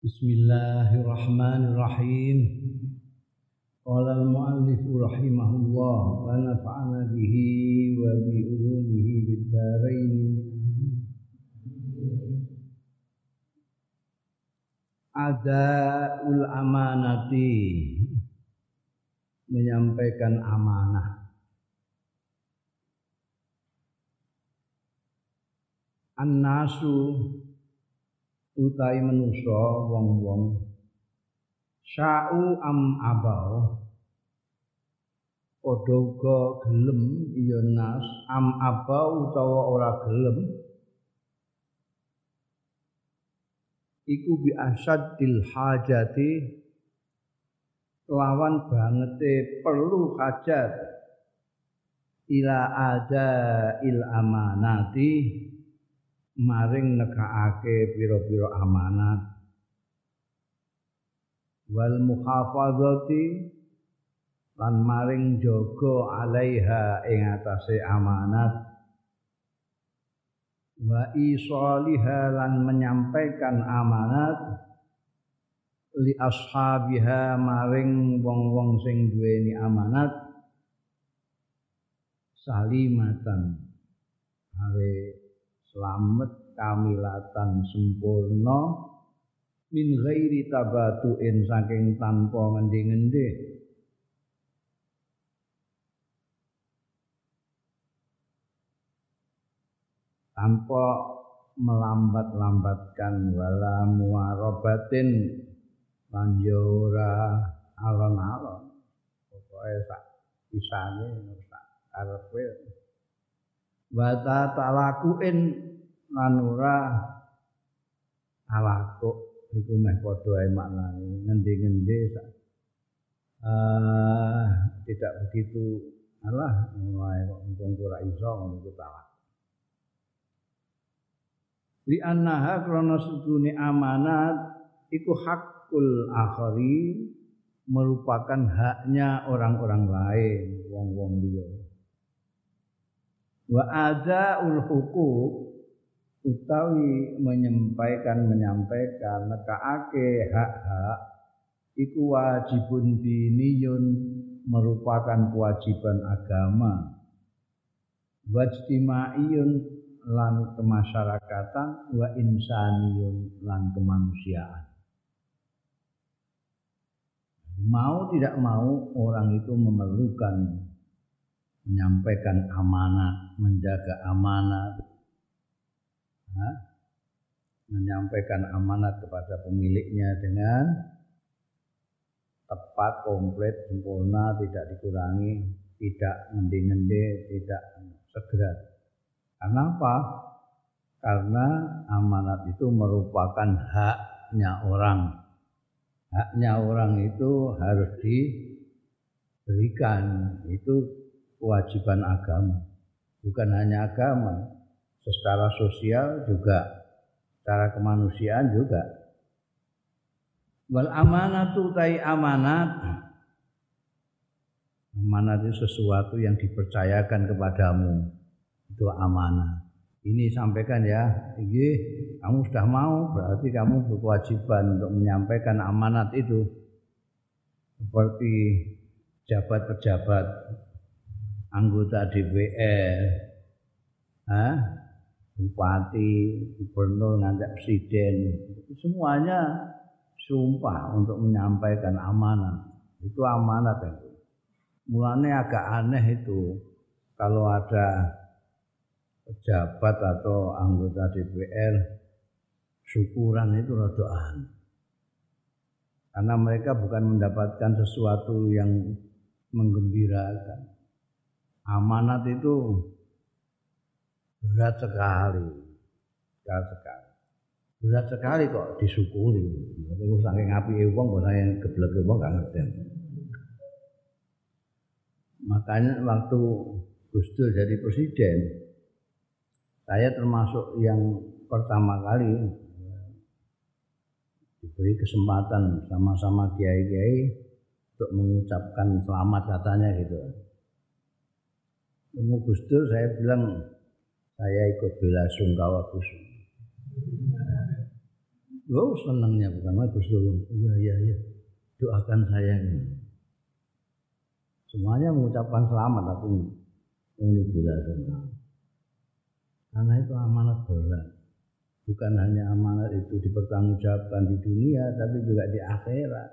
Bismillahirrahmanirrahim. Qala al-muallif rahimahullah wa nafa'ana bihi wa bi ulumihi bid dharain. Adaul amanati menyampaikan amanah annasu utai manusa wong-wong. Sya'u am abau. Padha uga gelem ya nas. Am abau utawa ora gelem. Iku bi asaddil hajati. Lawan bangete perlu hajat. Ila ada il amanati maring nekake pira-pira amanat. Wal muhafazati lan maring jaga alaiha ing atase amanat. Wa isaliha lan menyampaikan amanat. Li ashabiha maring wong-wong sing duweni amanat. Salimatan. Are selamat kamilatan sempurna min ghairi tabatuin saking tanpa ngendi-ngendi. Tanpa melambat-lambatkan wala muarabatin lan ora alon-alon. Pokoke sak pisane sak karepe wa talakuin lan ora talakuk iku meh padha ae maknane. Ngendi-ngendi uh, tidak begitu alah mulai kok engkong ora iso ngono iku talak li annaha krana sedune amanat iku hakul akhari merupakan haknya orang-orang lain wong-wong liya wa adaul huquq utawi menyampaikan menyampaikan nekaake hak-hak iku wajibun diniyun merupakan kewajiban agama. Wajtimaiyun lan kemasyarakatan wa insaniyun lan kemanusiaan. Mau tidak mau orang itu memerlukan menyampaikan amanat, menjaga amanat, ha? menyampaikan amanat kepada pemiliknya dengan tepat, komplit, sempurna, tidak dikurangi, tidak ngendi-ngendi, tidak segera. Karena apa? Karena amanat itu merupakan haknya orang. Haknya orang itu harus diberikan. Itu kewajiban agama. Bukan hanya agama, secara sosial juga, secara kemanusiaan juga. Wal amanatu tai amanat Amanat itu sesuatu yang dipercayakan kepadamu. Itu amanat. Ini sampaikan ya, ini kamu sudah mau, berarti kamu berkewajiban untuk menyampaikan amanat itu. Seperti jabat-pejabat anggota DPR, bupati, gubernur, nanti presiden, semuanya sumpah untuk menyampaikan amanah. Itu amanat itu. Mulanya agak aneh itu kalau ada pejabat atau anggota DPR syukuran itu aneh. Karena mereka bukan mendapatkan sesuatu yang menggembirakan amanat itu berat sekali. Berat sekali. Berat sekali kok disyukuri. Itu saking api wong kok saya geblek wong gak ngerti. Makanya waktu Gus Dur jadi presiden saya termasuk yang pertama kali diberi kesempatan sama-sama kiai-kiai untuk mengucapkan selamat katanya gitu Temu Gus Dur saya bilang saya ikut bela sungkawa Gus. Oh senangnya bukan Gus Dur. Iya iya iya. Doakan saya ini. Semuanya mengucapkan selamat aku ini bila Karena itu amanat berat. Bukan hanya amanat itu dipertanggungjawabkan di dunia, tapi juga di akhirat.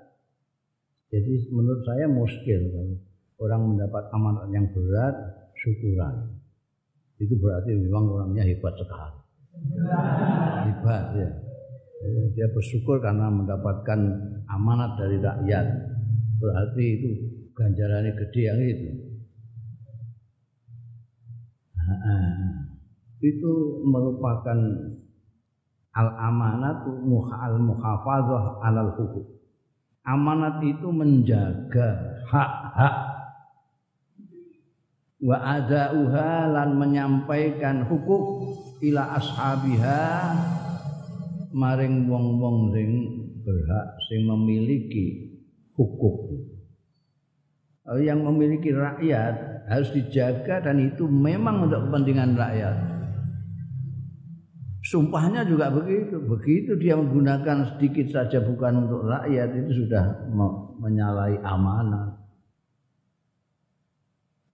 Jadi menurut saya muskil kalau orang mendapat amanat yang berat, syukuran. Itu berarti memang orangnya hebat sekali. Hebat ya. Dia bersyukur karena mendapatkan amanat dari rakyat. Berarti itu ganjarannya gede yang itu. itu merupakan al amanat al muhafadzah alal hukum. Amanat itu menjaga hak-hak wa adauha lan menyampaikan hukum ila ashabiha maring wong-wong sing berhak sing memiliki hukum yang memiliki rakyat harus dijaga dan itu memang untuk kepentingan rakyat. Sumpahnya juga begitu. Begitu dia menggunakan sedikit saja bukan untuk rakyat itu sudah menyalahi amanah.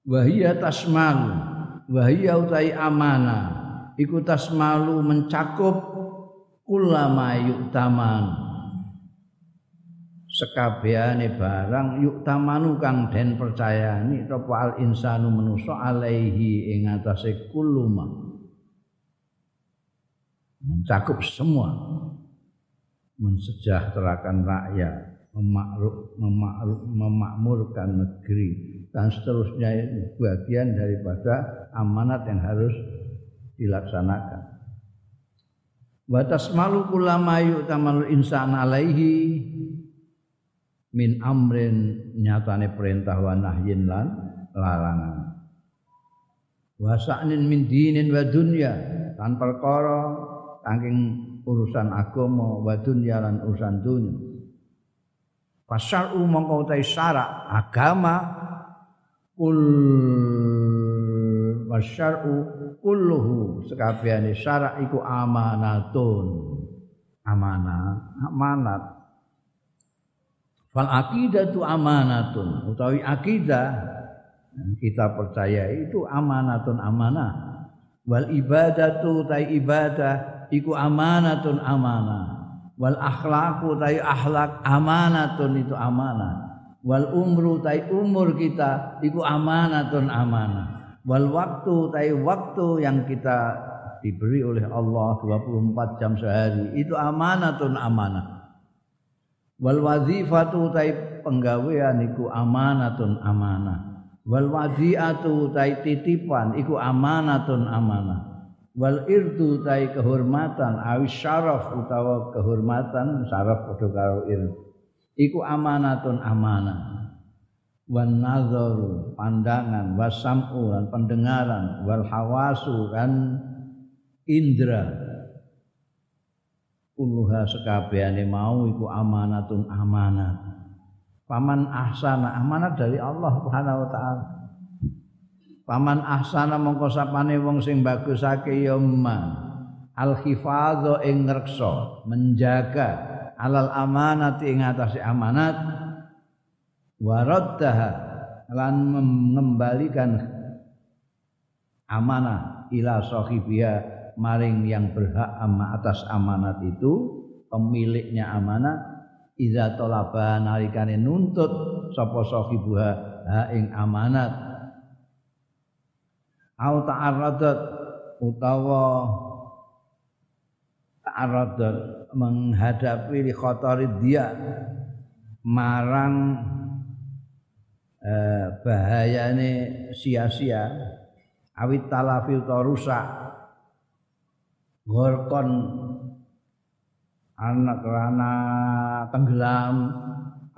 Wahia tasmalu, wahia utai amanah. Iku tasmalu mencakup ulama yuktaman sekabehane barang yuk tamanu kang den percayani apa al insanu manusa alaihi ing atase kuluma mencakup semua. Mensejahterakan rakyat memakmurkan negeri dan seterusnya itu bagian daripada amanat yang harus dilaksanakan. Batas malu kulama yuk tamal insan alaihi min amrin nyatane perintah wa nahyin lan larangan wa sa'nin min dinin wa dunya tan perkara saking urusan agama wa dunya lan urusan dunya mongko ta syarak agama kul wasyar'u kulluhu sekabehane syarak iku amanatun amanah amanat Fal akidatu amanatun utawi akidah kita percaya itu amanatun amanah. Wal ibadatu tai ibadah iku amanatun amanah. Wal akhlaqu tai akhlak amanatun itu amanah. Wal umru tai umur kita iku amanatun amanah. Wal waktu tai waktu yang kita diberi oleh Allah 24 jam sehari itu amanatun amanah. Wal wazifatu tai penggawean iku amanatun amanah. Wal wadiatu tai titipan iku amanatun amanah. Wal irdu tai kehormatan awis syaraf utawa kehormatan syaraf padha karo ir iku amanatun amanah wan nazaru pandangan wasam'u dan pendengaran wal hawasu dan indra kulluha sekabehane mau iku amanatun amanat. Paman ahsana amanat dari Allah Subhanahu wa taala. Paman ahsana mongko sapane wong sing bagusake ya. Al hifadzu ing ngreksa, menjaga alal amanati ing atase amanat waraddaha lan mengembalikan amanah ila sahibiya maring yang berhak ama atas amanat itu pemiliknya amanat iza tolaba nalikane nuntut sapa sahibuha ha ing amanat. Au ta'arradat utawa ta'arradat menghadapi li khatarid dia marang eh, bahayane sia-sia. Awit talafil rusak. Gorkon anak kerana tenggelam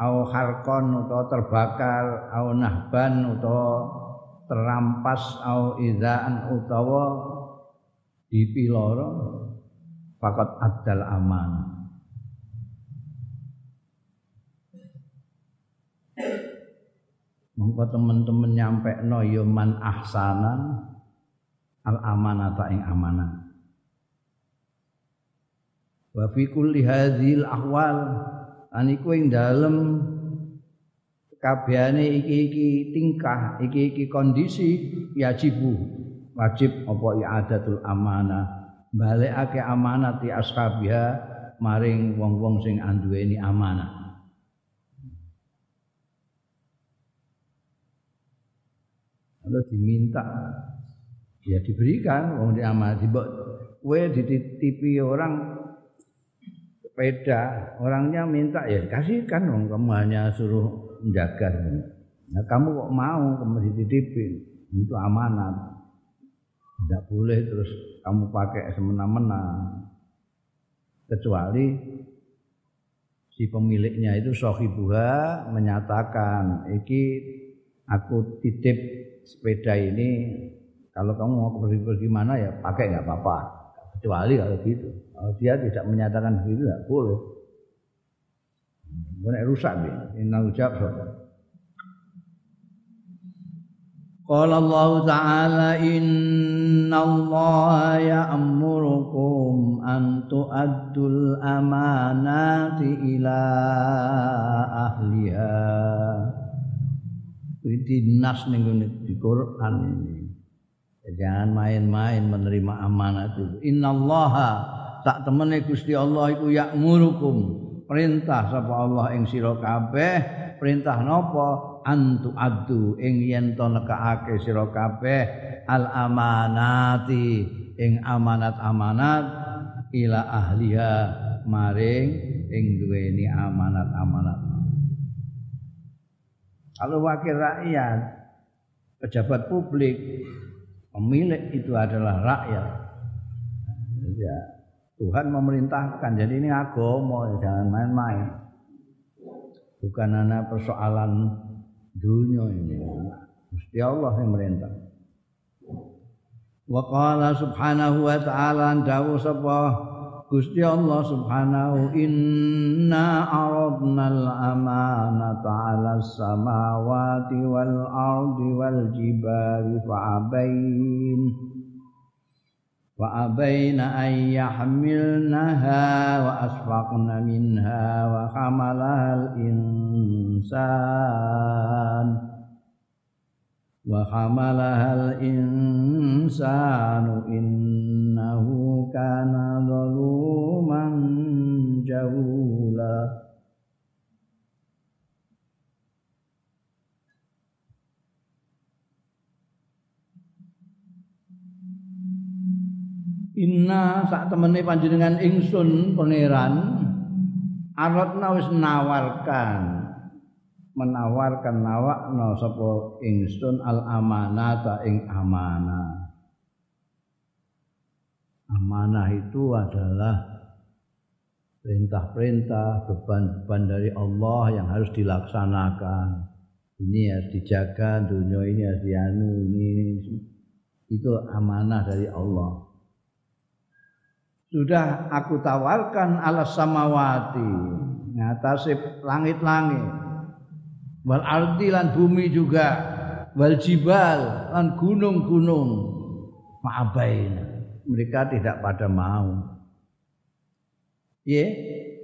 au harkon atau terbakar au nahban atau terampas au idaan utawa dipiloro fakat adal aman. Mongko teman-teman nyampe no yoman ya ahsanan al amanata ing amanah wa fi kulli hadzal ahwal lan ing dalem kabehane iki-iki tingkah iki-iki kondisi yajibu wajib apa i'adatul amanah balekake amanat di ashabiha maring wong-wong sing anduweni amanah. Kalau diminta ya diberikan wong di amanah. Di kowe dititipi orang sepeda orangnya minta ya kasihkan wong kamu hanya suruh menjaga. Nah kamu kok mau kamu dititipin itu amanat tidak boleh terus kamu pakai semena-mena. Kecuali si pemiliknya itu sohibuha menyatakan iki aku titip sepeda ini. Kalau kamu mau pergi-pergi mana ya pakai nggak apa-apa. Kecuali kalau gitu. Kalau dia tidak menyatakan begitu nggak boleh. Boleh rusak dia. Ini ucap Qala Allah Ta'ala inna Allah ya'murukum an tu'addul amanati ila ahliha. Ini nas ning di Quran ini. Jangan main-main menerima amanat itu. Inna Allah tak temene Gusti Allah iku ya'murukum. Perintah sapa Allah ing sira kabeh perintah napa antu adu ing yen to nekake sira kabeh al amanati ing amanat-amanat ila ahliha maring ing duweni amanat-amanat. Kalau wakil rakyat pejabat publik pemilik itu adalah rakyat. Ya Tuhan memerintahkan jadi ini agama jangan main-main. Bukan anak persoalan dunia ini Gusti Allah yang merintah wa qala subhanahu wa ta'ala dawu sapa Gusti Allah subhanahu inna aradna al-amanata 'ala samawati wal ardi wal jibali fa'abain وأبين أن يحملنها وأشفقن منها وحملها الإنسان وحملها الإنسان إنه كان ظلوما جهولا Inna sak temene panjenengan ingsun pangeran aratna wis nawarkan menawarkan nawakna sapa ingsun al amanata ing amanah amanah itu adalah perintah-perintah beban-beban dari Allah yang harus dilaksanakan. Ini harus dijaga dunia ini harus dianu ini itu amanah dari Allah. Sudah aku tawarkan ala samawati ngatasi langit-langit wal ardi lan bumi juga. Wal jibal lan gunung-gunung. Ma'abain mereka tidak pada mau. Ye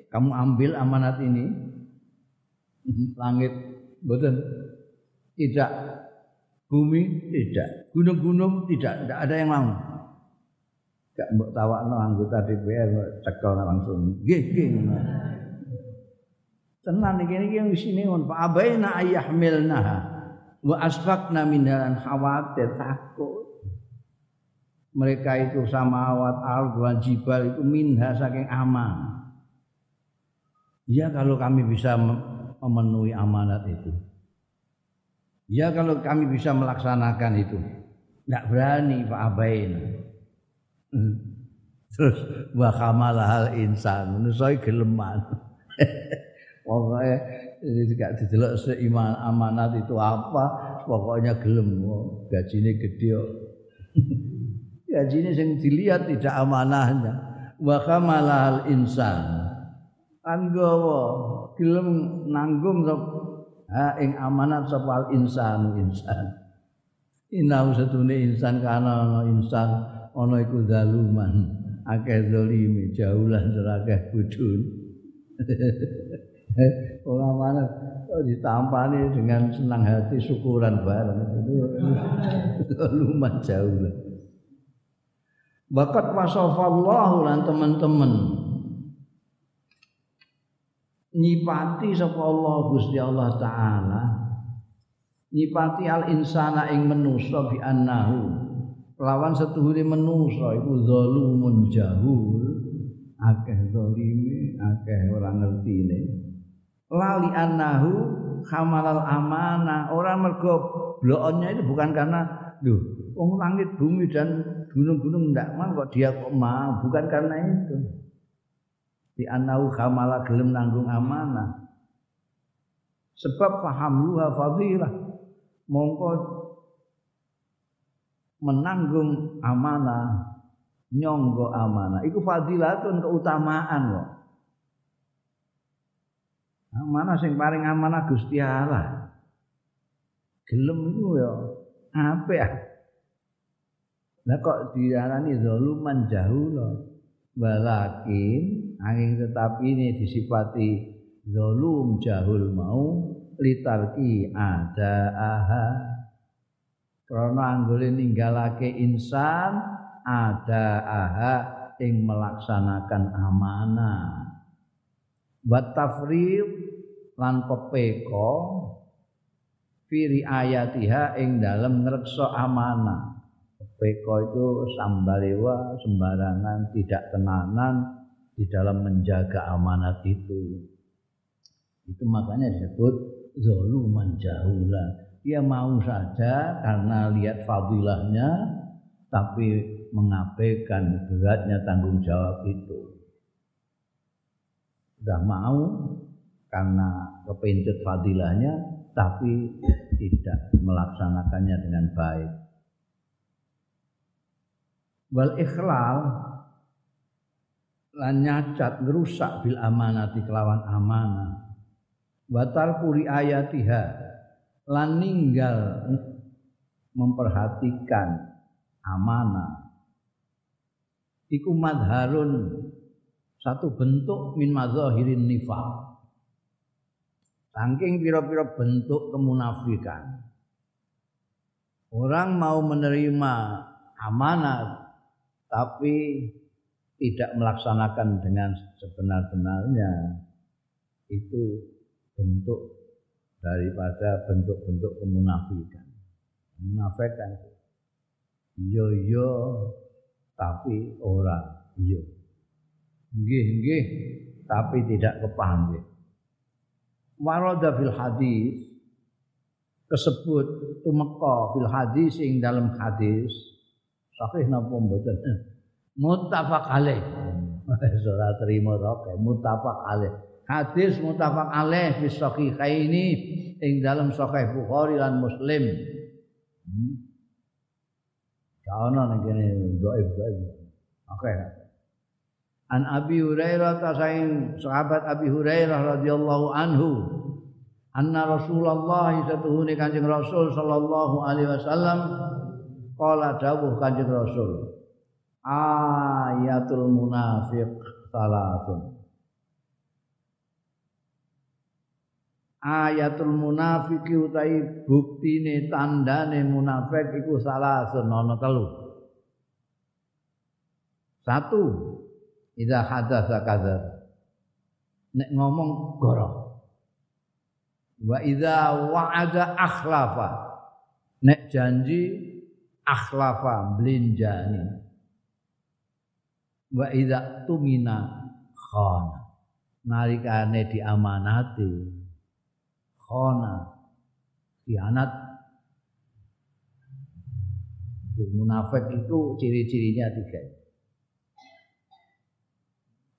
kamu ambil amanat ini. Langit betul tidak. Bumi tidak. Gunung-gunung tidak. Tidak ada yang mau. Gak mbok tawakno anggota DPR cekel langsung. Nggih tenan iki iki yang sini on fa abaina ayahmilnaha. Wa asfaqna minha khawatir takut. Mereka itu samawat ard wa jibal itu minha saking aman. Ya kalau kami bisa memenuhi amanat itu. Ya kalau kami bisa melaksanakan itu. Tidak berani pak abain Terus wa hal insan. Manusa geleman. Pokoke gak didelok seiman amanat itu apa, pokoknya gelem gajine gede kok. gajine sing dilihat tidak amanahnya. Wa hal insan. Kan gawa gelem nanggung ha ing amanat sapa insan insan. Inna satune insan kana insan ana iku zaluman akeh zalimi jaulan serakeh budun. Amanat kok ditampani dengan senang hati syukuran bareng. Itu lumayan jauh lah. Bakat wasafallahu lan teman-teman. Nyipati sapa Allah Gusti Allah taala. Nyipati al insana ing manusa bi annahu. Lawan setuhune manusa iku zalumun jahul. Akeh zalime akeh ora ngertine lali annahu khamalal amanah orang mergo bloonnya itu bukan karena lho wong langit bumi dan gunung-gunung ndak mau kok dia kok mau. Bukan karena itu. Di annahu khamala gelem nanggung amanah. Sebab faham luha fadilah. Mongko menanggung amanah nyonggo amanah. Iku fadilatun keutamaan kok Amanah sing paling amanah Gusti Allah. Gelem iku ya apik ah. Lah kok diarani zaluman jahula. Walakin angin tetapi ini disifati zalum jahul mau litarki ada aha karena anggole ninggalake insan ada aha ing melaksanakan amanah wa tafriq lan pepeko fi ayatiha ing dalem ngreksa amanah. Pepeko itu sambalewa sembarangan tidak tenanan di dalam menjaga amanat itu. Itu makanya disebut zaluman jahula. Dia mau saja karena lihat fadilahnya tapi mengabaikan beratnya tanggung jawab itu. Sudah mau karena kepincut fadilahnya tapi tidak melaksanakannya dengan baik. Wal ikhlal lan nyacat ngerusak bil amanati kelawan amanah. Batal puri ayatiha lan ninggal memperhatikan amanah. Iku madharun satu bentuk min mazahirin nifaq. Saking pira-pira bentuk kemunafikan. Orang mau menerima amanat tapi tidak melaksanakan dengan sebenar-benarnya itu bentuk daripada bentuk-bentuk kemunafikan. Menafikan. Yo yo tapi orang yo nggih nggih tapi tidak kepanggih warada fil hadis kesebut tumeka fil hadis ing dalam hadis sahih napa mboten muttafaq alaih ora terima rok muttafaq alaih hadis muttafaq alaih fi sahihaini ing dalam sahih Bukhari lan Muslim hmm. Kaono ning kene dhaif-dhaif. Oke. Okay. An Abi Hurairah tasaing sahabat Abi Hurairah radhiyallahu anhu anna Rasulullah satuhune Kanjeng Rasul sallallahu alaihi wasallam qala dawuh Kanjeng Rasul ayatul munafiq salatun. Ayatul munafiki utai buktine tandane munafik iku salah ana telu. Satu Idza hadatsa kadza. Nek ngomong goro. Wa idza wa'ada akhlafa. Nek janji akhlafa blinjani. Wa idza tumina khana. Nalikane diamanati khana. Khianat munafik itu ciri-cirinya tiga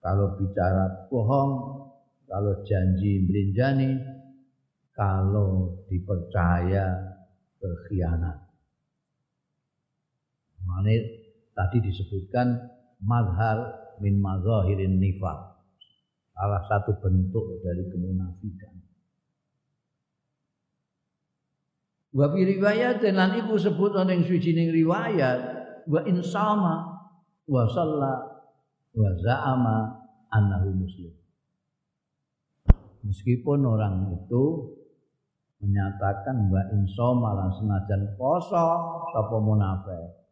kalau bicara bohong, kalau janji melinjani, kalau dipercaya berkhianat. Ini tadi disebutkan madhar min mazahirin nifaq. Salah satu bentuk dari kemunafikan. Wa fi riwayat lan iku sebut ana ing suwijining riwayat wa insama wa shalla wa za'ama annahu muslim. Meskipun orang itu menyatakan wa insoma lan senajan poso sapa munafik.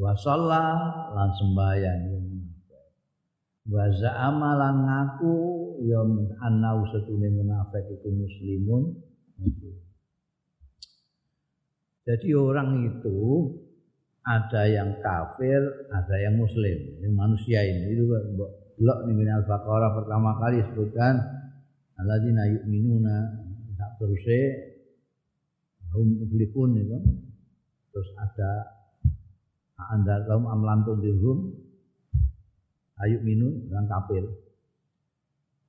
Wa lan sembahyang wa za'ama lan ngaku ya annahu setune munafik iku muslimun. Jadi orang itu ada yang kafir, ada yang muslim. Ini manusia ini itu belok nih minal baqarah pertama kali sebutkan alladzina yu'minuna tak terusé hum muflihun itu. Terus ada anda kaum amlan tundirhum ayu minun orang kafir.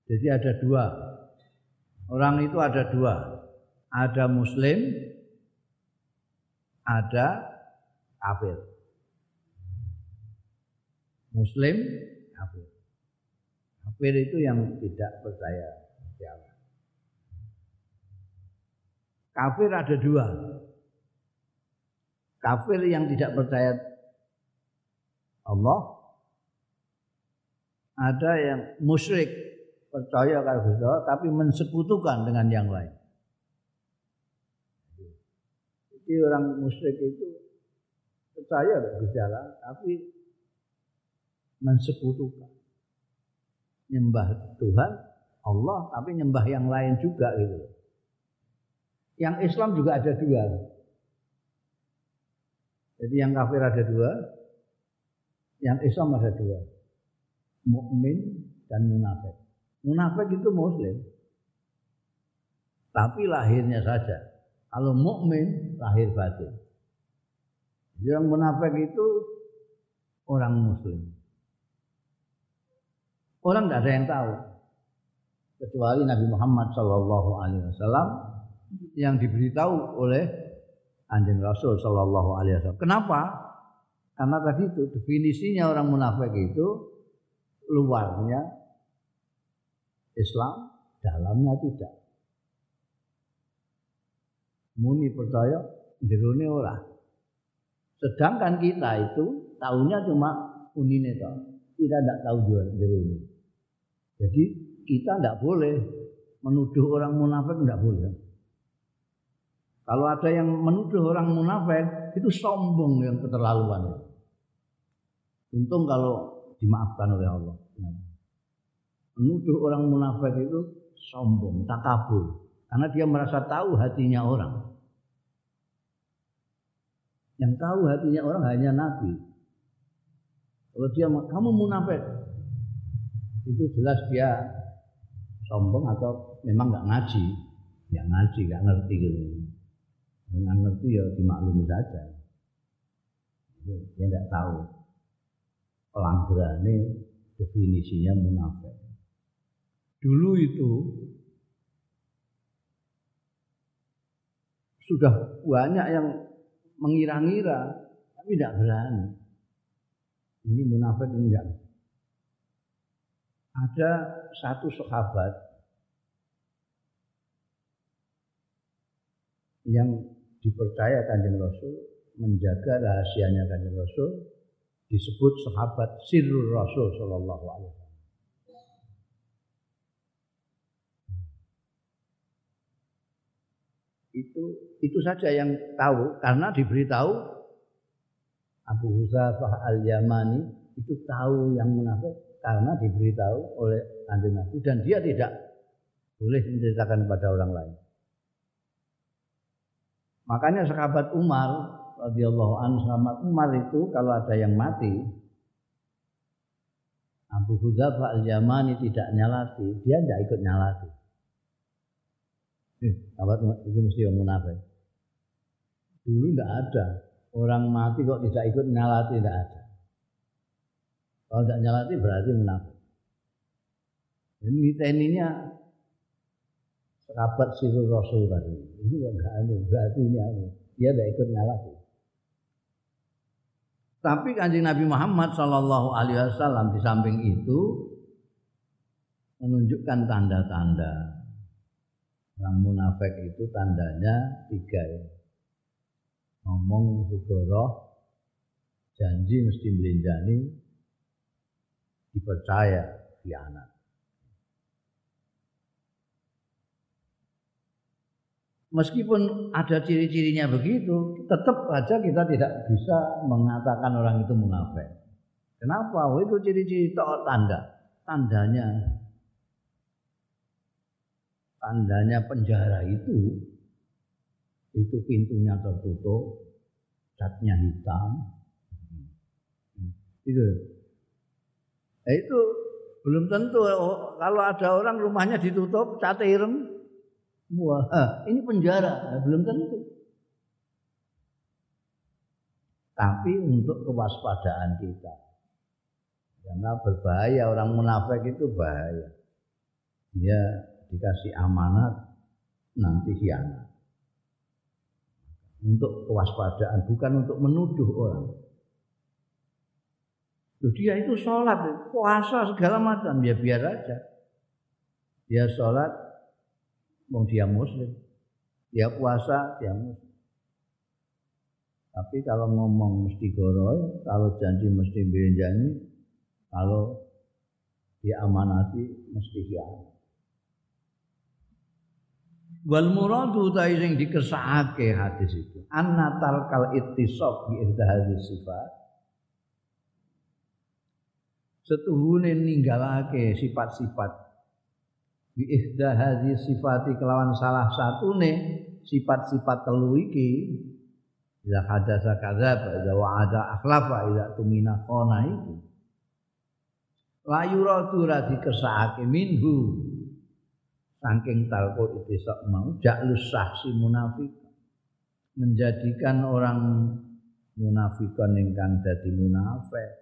Jadi ada dua. Orang itu ada dua. Ada muslim, ada kafir. Muslim kafir. Kafir itu yang tidak percaya Allah. Kafir ada dua. Kafir yang tidak percaya Allah, ada yang musyrik percaya kalau tapi mensekutukan dengan yang lain. Jadi orang musyrik itu percaya berjalan tapi mensekutukan nyembah Tuhan Allah tapi nyembah yang lain juga gitu. Yang Islam juga ada dua. Jadi yang kafir ada dua yang Islam ada dua. Mukmin dan munafik. Munafik itu muslim tapi lahirnya saja. Kalau mukmin lahir batin. Yang munafik itu orang muslim. Orang tidak ada yang tahu kecuali Nabi Muhammad Shallallahu Alaihi Wasallam yang diberitahu oleh anjing Rasul Shallallahu Alaihi Wasallam. Kenapa? Karena tadi itu definisinya orang munafik itu luarnya Islam, dalamnya tidak. Muni percaya, jerone orang. Sedangkan kita itu tahunya cuma unine toh. Kita tidak tahu jeruni. Jadi kita tidak boleh menuduh orang munafik tidak boleh. Kalau ada yang menuduh orang munafik itu sombong yang keterlaluan. Untung kalau dimaafkan oleh Allah. Menuduh orang munafik itu sombong, takabur. Karena dia merasa tahu hatinya orang. Yang tahu hatinya orang hanya Nabi. Kalau dia kamu munafik, itu jelas dia sombong atau memang nggak ngaji, nggak ngaji, nggak ngerti gitu. Nggak ngerti ya dimaklumi saja. Dia nggak tahu pelanggarannya definisinya munafik. Dulu itu sudah banyak yang mengira-ngira tapi tidak berani. Ini munafik enggak. Ada satu sahabat yang dipercaya kanjeng Rasul menjaga rahasianya kanjeng Rasul disebut sahabat sirrul Rasul Shallallahu Alaihi Wasallam. itu itu saja yang tahu karena diberitahu Abu Huzafah al-Yamani itu tahu yang munafik karena diberitahu oleh kanjeng Nabi dan dia tidak boleh menceritakan kepada orang lain. Makanya sahabat Umar radhiyallahu anhu sahabat Umar itu kalau ada yang mati Abu Huzafah al-Yamani tidak nyalati, dia tidak ikut nyalati. Eh, sahabat itu mesti yang munafik. Dulu tidak ada. Orang mati kok tidak ikut nyalati tidak ada. Kalau tidak nyalati berarti munafik. Ini tekninya sahabat sirul rasul tadi. Ini enggak ada, berarti ini ada. Dia tidak ikut nyalati. Tapi kanjeng Nabi Muhammad Shallallahu Alaihi Wasallam di samping itu menunjukkan tanda-tanda Orang munafik itu tandanya tiga ya. Ngomong segoro, janji mesti melinjani, dipercaya khianat. Meskipun ada ciri-cirinya begitu, tetap saja kita tidak bisa mengatakan orang itu munafik. Kenapa? Oh, itu ciri-ciri tanda. Tandanya tandanya penjara itu itu pintunya tertutup, catnya hitam. Itu. Nah, itu belum tentu oh, kalau ada orang rumahnya ditutup, cat ireng. Wah, ini penjara, nah, belum tentu. Tapi untuk kewaspadaan kita. Karena berbahaya orang munafik itu bahaya. Dia dikasih amanat nanti hianat. Untuk kewaspadaan bukan untuk menuduh orang. Loh, dia itu sholat, puasa segala macam, ya biar aja. Dia sholat, mau dia muslim. Dia puasa, dia muslim. Tapi kalau ngomong mesti goroy, kalau janji mesti janji, kalau dia amanati mesti hianat. Wal muradu ta sing dikersakake hadis itu. Anna talkal ittisab bi hadis sifat. Setuhune ninggalake sifat-sifat. Bi ihda hadis sifati kelawan salah satune sifat-sifat telu iki Ila hadasa kadzab, idza wa'ada akhlafa, idza tumina khona itu. La yuradu ra dikersakake minhu. Saking talqul itisaq mau jaklus sahsi munafik menjadikan orang munafikan ingkang dadi munafik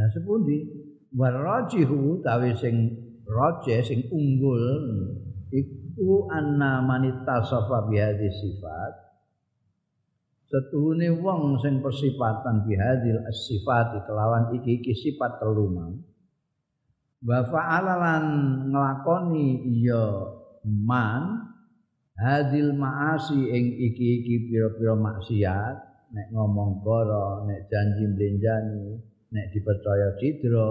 Nah sepundi? Warajihu tawi sing raje sing unggul iku anna manita safa bihadhi sifat. Setuhune wong sing persifatan bihadil as-sifati kelawan iki-iki sifat telu mau wa fa'alalan nglakoni iya man hadil ma'asi ing iki-iki pira-pira maksiat nek ngomong karo nek janji mlenjani nek dipercaya cidra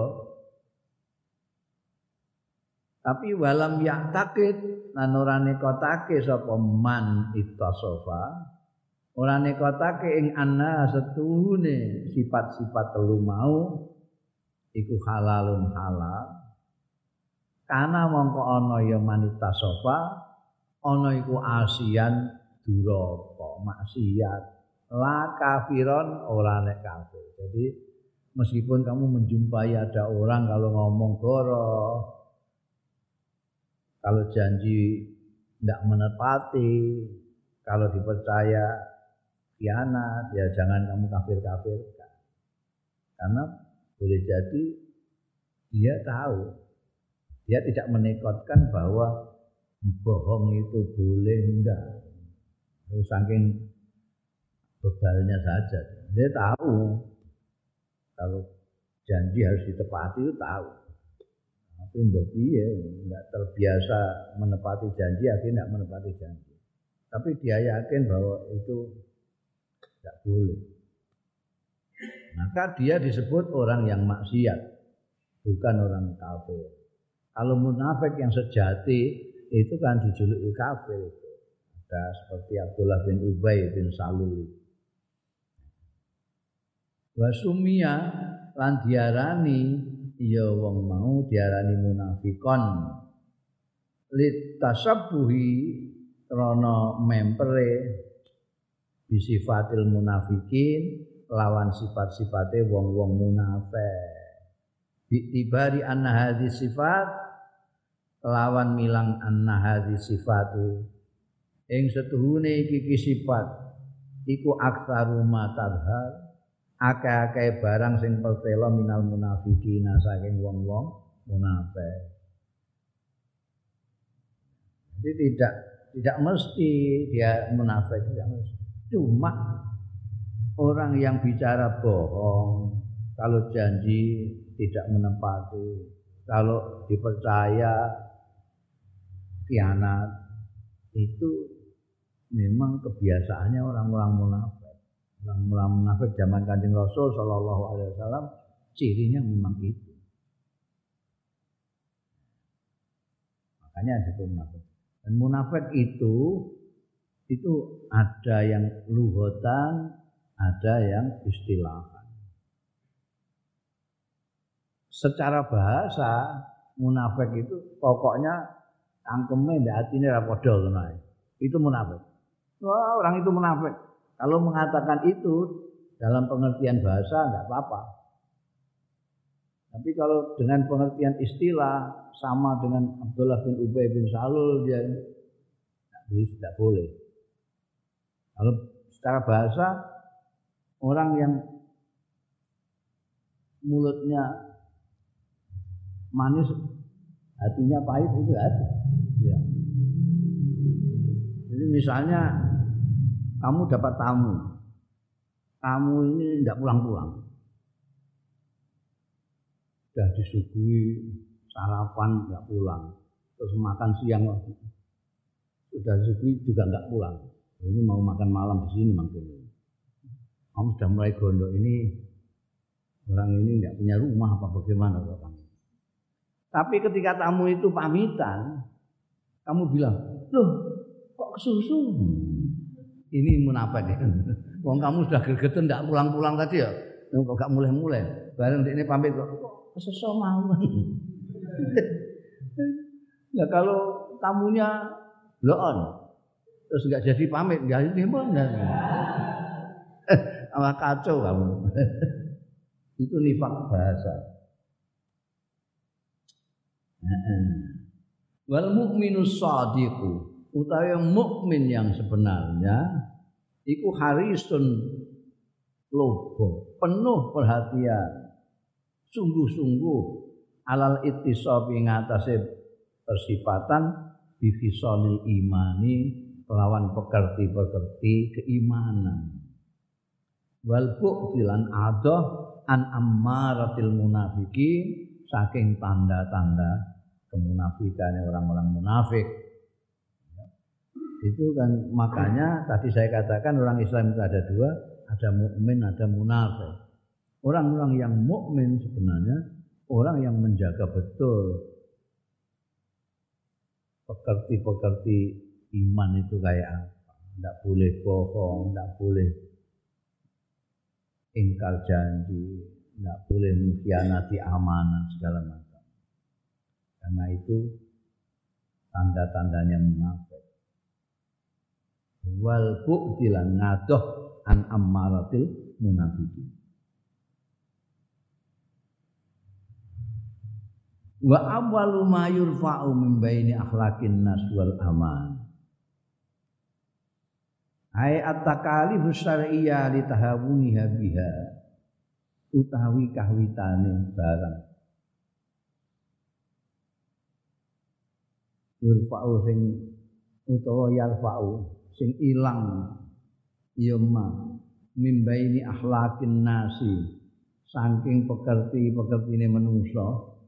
tapi walam yaktakid lan ora nekotake sapa man itasofa ora nekotake ing anna setuhune sifat-sifat telu mau iku halalun halal. Kana mongko ana ya manita sofa ana iku asian duraka maksiat. La kafiron ora nek kafir. Jadi meskipun kamu menjumpai ada orang kalau ngomong goro kalau janji tidak menepati kalau dipercaya khianat, ya jangan kamu kafir-kafirkan. Karena boleh jadi dia tahu, dia tidak menekotkan bahwa bohong itu boleh enggak. Saking bebalnya saja. Dia tahu kalau janji harus ditepati itu tahu. Tapi mbok piye enggak terbiasa menepati janji akhirnya enggak menepati janji. Tapi dia yakin bahwa itu tidak boleh. Maka dia disebut orang yang maksiat, bukan orang kafir. Kalau munafik yang sejati itu kan dijuluki kafir. Ada seperti Abdullah bin Ubay bin Salul. Wasumia lan diarani ya wong mau diarani munafikon. Lit tasabbuhi krana mempere bisifatil munafikin lawan sifat-sifate wong-wong munafik. Bitibari anna hadis sifat lawan milang anna hadis sifati. Ing setuhune iki sifat iku aktsaru matadhar akeh-akeh barang sing pertelo minal munafikin saking wong-wong munafik jadi tidak tidak mesti dia munafik tidak mesti Cuma orang yang bicara bohong, kalau janji tidak menempati, kalau dipercaya khianat, itu memang kebiasaannya orang-orang munafik. Orang-orang munafik zaman Kanjeng Rasul sallallahu alaihi wasallam cirinya memang itu. Makanya disebut munafik. Dan munafik itu itu ada yang luhotan, ada yang istilahan. Secara bahasa munafik itu pokoknya cangkeme ndak atine ra padha ngono Itu munafik. Wah, orang itu munafik. Kalau mengatakan itu dalam pengertian bahasa enggak apa-apa. Tapi kalau dengan pengertian istilah sama dengan Abdullah bin Ubay bin Salul dia tidak boleh. Kalau secara bahasa orang yang mulutnya manis hatinya pahit itu hati. Ya. Jadi misalnya kamu dapat tamu, tamu ini tidak pulang-pulang, sudah disuguhi sarapan nggak pulang, terus makan siang sudah disuguhi juga nggak pulang ini mau makan malam di sini mungkin. Kamu sudah mulai gondok ini orang ini nggak punya rumah apa bagaimana orang. Tapi ketika tamu itu pamitan, kamu bilang, loh kok kesusu? Ini munafik ya. Wong kamu sudah gergeten tidak pulang-pulang tadi ya, kok gak mulai-mulai. Bareng ini pamit kok kesusu mau. Nah kalau tamunya loon, terus nggak jadi pamit nggak ini mana sama kacau kamu. Itu nifak bahasa. Wal mukminu sadiqu utawi mukmin yang sebenarnya iku harisun lobo penuh perhatian. Sungguh-sungguh alal ittisabi ngatasé persifatan bifisolil imani lawan pekerti-pekerti keimanan. Wal bu'dilan adoh an ammaratil munafiki saking tanda-tanda kemunafikan orang-orang munafik itu kan makanya tadi saya katakan orang Islam itu ada dua ada mukmin ada munafik orang-orang yang mukmin sebenarnya orang yang menjaga betul pekerti-pekerti iman itu kayak apa. Tidak boleh bohong, tidak boleh ingkar janji, tidak boleh mengkhianati amanah segala macam. Karena itu tanda-tandanya munafik. Wal bu'dilan ngadoh an ammaratil munafikin. Wa awwalu ma yurfa'u min baini akhlaqin nas wal aman. Hai at-takalif syar'iyyah li tahawuniha biha. Utawi kahwitane barang. Yurfa'u sing utawa yarfa'u sing ilang. Ya ma. Mimbaini akhlaqin nasi. Saking pekerti-pekertine menungso.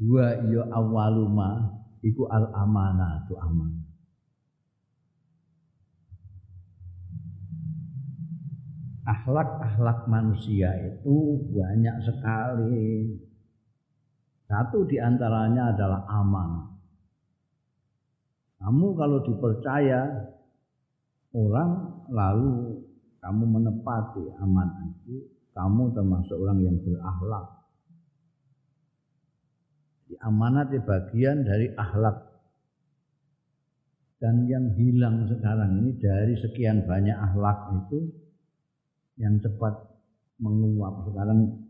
Wa ya awaluma iku al amanah akhlak-akhlak manusia itu banyak sekali. Satu di antaranya adalah aman. Kamu kalau dipercaya orang lalu kamu menepati aman itu, kamu termasuk orang yang berakhlak. Di amanat di bagian dari akhlak dan yang hilang sekarang ini dari sekian banyak akhlak itu yang cepat menguap sekarang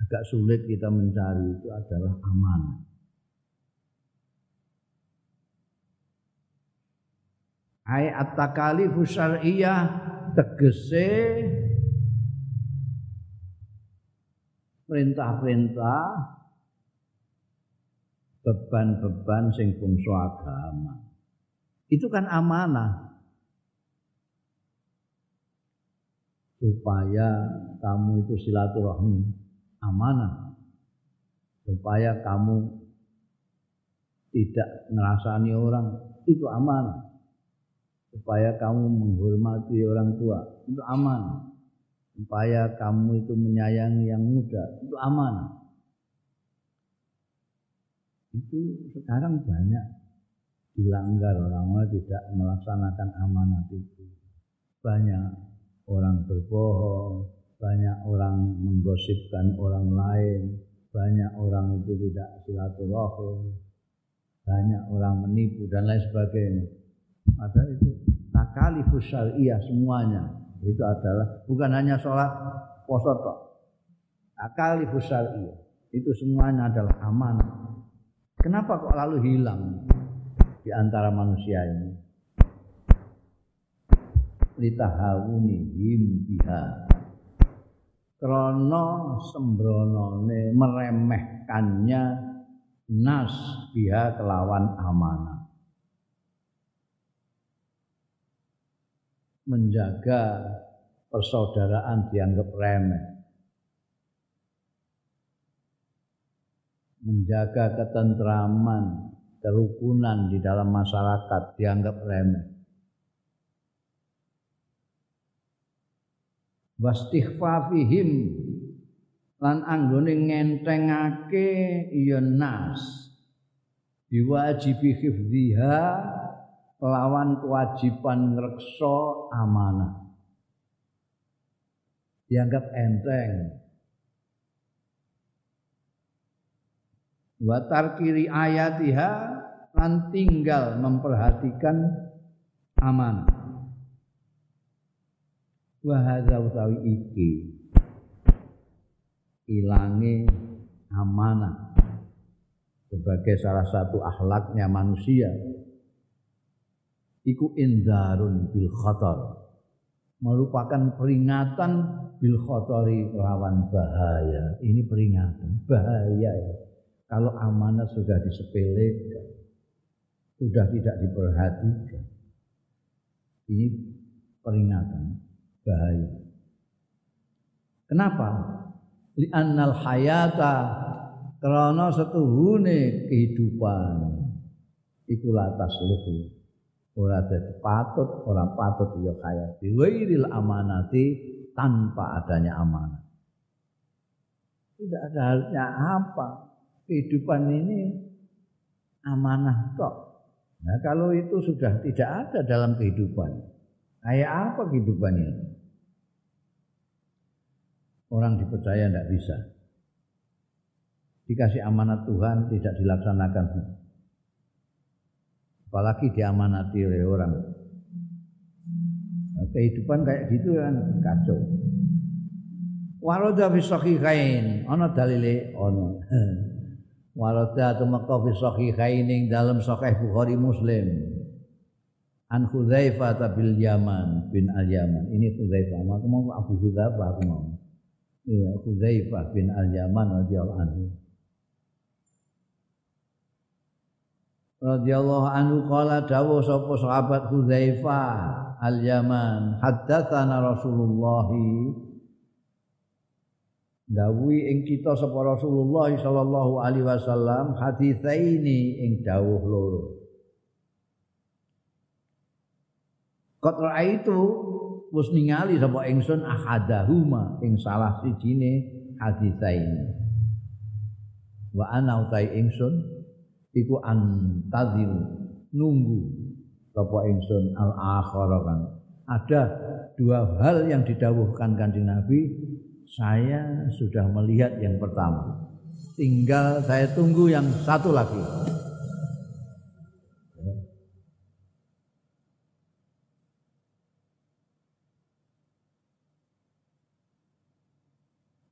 agak sulit kita mencari itu adalah amanah. Ai at-takalifu syar'iyyah tegese perintah-perintah beban-beban sing bangsa agama. Itu kan amanah. supaya kamu itu silaturahmi amanah supaya kamu tidak ngerasani orang itu amanah supaya kamu menghormati orang tua itu aman. Supaya kamu itu menyayangi yang muda itu amanah itu sekarang banyak dilanggar orang-orang tidak melaksanakan amanat itu. Banyak orang berbohong banyak orang menggosipkan orang lain banyak orang itu tidak silaturahim banyak orang menipu dan lain sebagainya. Ada itu takalifus syariah semuanya itu adalah bukan hanya sholat poso tok. Akali syar'iyah itu semuanya adalah aman. Kenapa kok lalu hilang di antara manusia ini? Litahawuni biha. Krono sembronone meremehkannya nas biha kelawan amanah. Menjaga persaudaraan dianggap remeh. Menjaga ketentraman, kerukunan di dalam masyarakat dianggap remeh. Wastighfafihim lan anggone ngentengake ya nas biwajibi hifdhiha lawan kewajiban ngreksa amanah. Dianggap enteng. Wa tarkiri ayatiha lan tinggal memperhatikan amanah. Wa hadza utawi iki ilange amanah sebagai salah satu akhlaknya manusia iku indarun bil khatar. Merupakan peringatan bil khatari lawan bahaya. Ini peringatan bahaya ya. Kalau amanah sudah disepelekan sudah tidak diperhatikan ini peringatan bahaya. Kenapa? Li'annal hayata karena setuhune kehidupan. Iku latas luhu ora dadi patut, ora patut ya kaya biwairil amanati tanpa adanya amanah. Tidak ada halnya apa? Kehidupan ini amanah kok. Nah kalau itu sudah tidak ada dalam kehidupan, kayak apa kehidupannya? Orang dipercaya tidak bisa. Dikasih amanat Tuhan tidak dilaksanakan apalagi diamanati oleh orang. Nah, kehidupan kayak gitu kan kacau. Warada fi sahihain, ana dalile ana. Warada tumeka fi sahihain ing dalam sahih Bukhari Muslim. An Hudzaifah bil Yaman bin Al Yaman. Ini Hudzaifah, aku mau Abu Hudzaifah aku mau. Iya, Hudzaifah bin Al Yaman radhiyallahu anhu. Radhiyallahu anhu qala dawuh sapa sahabat Hudzaifah al-Yaman haddatsana Rasulullah dawuhi ing kita sapa Rasulullah sallallahu alaihi wasallam haditsaini ing dawuh loro. Qad itu wis ningali sapa ingsun ahadahuma ing salah sijine haditsaini. Wa ana utai ingsun iku antazir nunggu. Sapa ingsun al akhara kan? Ada dua hal yang didawuhkan kanjeng Nabi. Saya sudah melihat yang pertama. Tinggal saya tunggu yang satu lagi.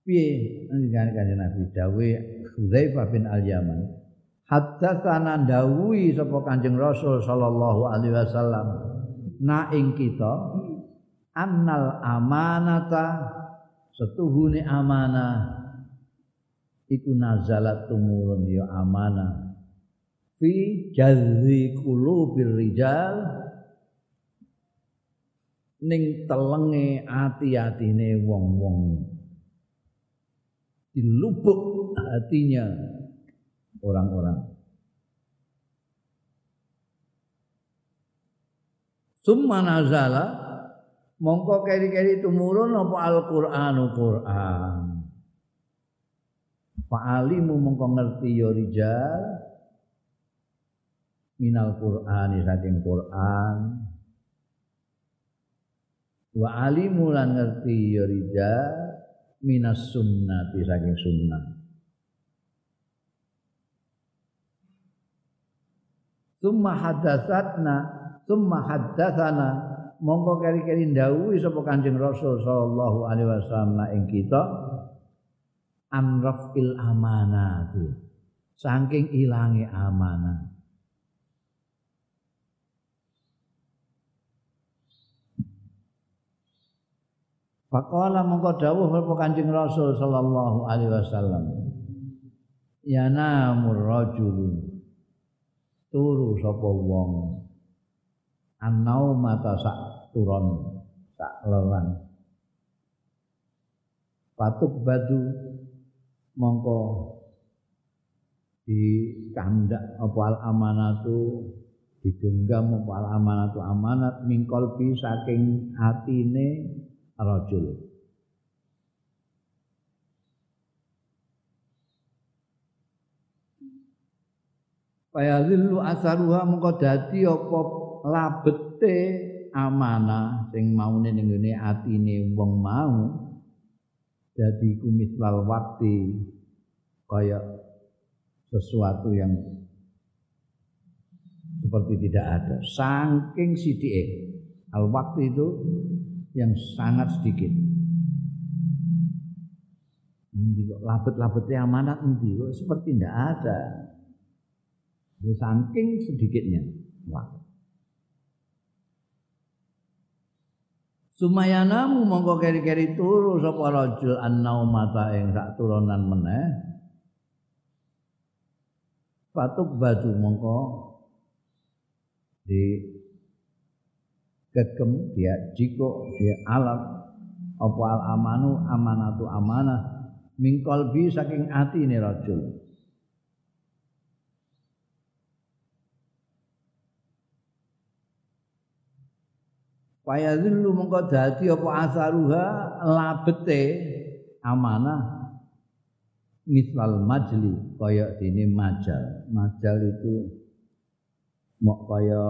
Piye? Kanjeng Nabi dawe Hudzaifah bin Al-Yaman Haddatsana dawuhi sapa Kanjeng Rasul sallallahu alaihi wasallam. Na ing kita annal amanata setuhune amanah iku nazalat tumurun ya amanah. Fi jazzi qulubir rijal ning telenge ati-atine wong-wong. Dilubuk hatinya orang-orang. Summa nazala mongko keri-keri tumurun apa Al-Qur'anu Qur'an. Fa'alimu mongko ngerti ya rijal. Minal Qur'ani saking Qur'an. Wa alimu lan ngerti ya rijal. Minas sunnati saking sunnah Summa hadatsatna summa hadatsana mongko keri-keri ndawuhi sapa Kanjeng Rasul sallallahu alaihi wasallam ing kita. Anrafil amanati. Saking ilangi amanah. Faqala mongko dawuh sapa Kanjeng Rasul sallallahu alaihi wasallam. Ya namur rajul turu sapa wong? Anau mata sak turon sak lelan patuk badu mongko di kandak apa al amanatu digenggam apa al amanatu amanat mingkol bi saking atine rajul Kaya zillu asaruha mengko dadi apa labete amanah sing maune ning ngene atine wong mau dadi kumis lal wakti kaya sesuatu yang seperti tidak ada. Saking sidike al waktu itu yang sangat sedikit. Nanti kok labet-labetnya amanat nanti kok? Seperti tidak ada saking sedikitnya waktu. Sumayanamu mongko keri-keri turu sapa rajul annaumata ing sak turunan meneh. Patuk batu mongko di gegem dia jiko dia alat apa al amanu amanatu amanah mingkol bi saking ati ini rajul Fayazillu mengko dadi apa asaruha labete amanah. Mislal majli kaya dene majal. Majal itu mok kaya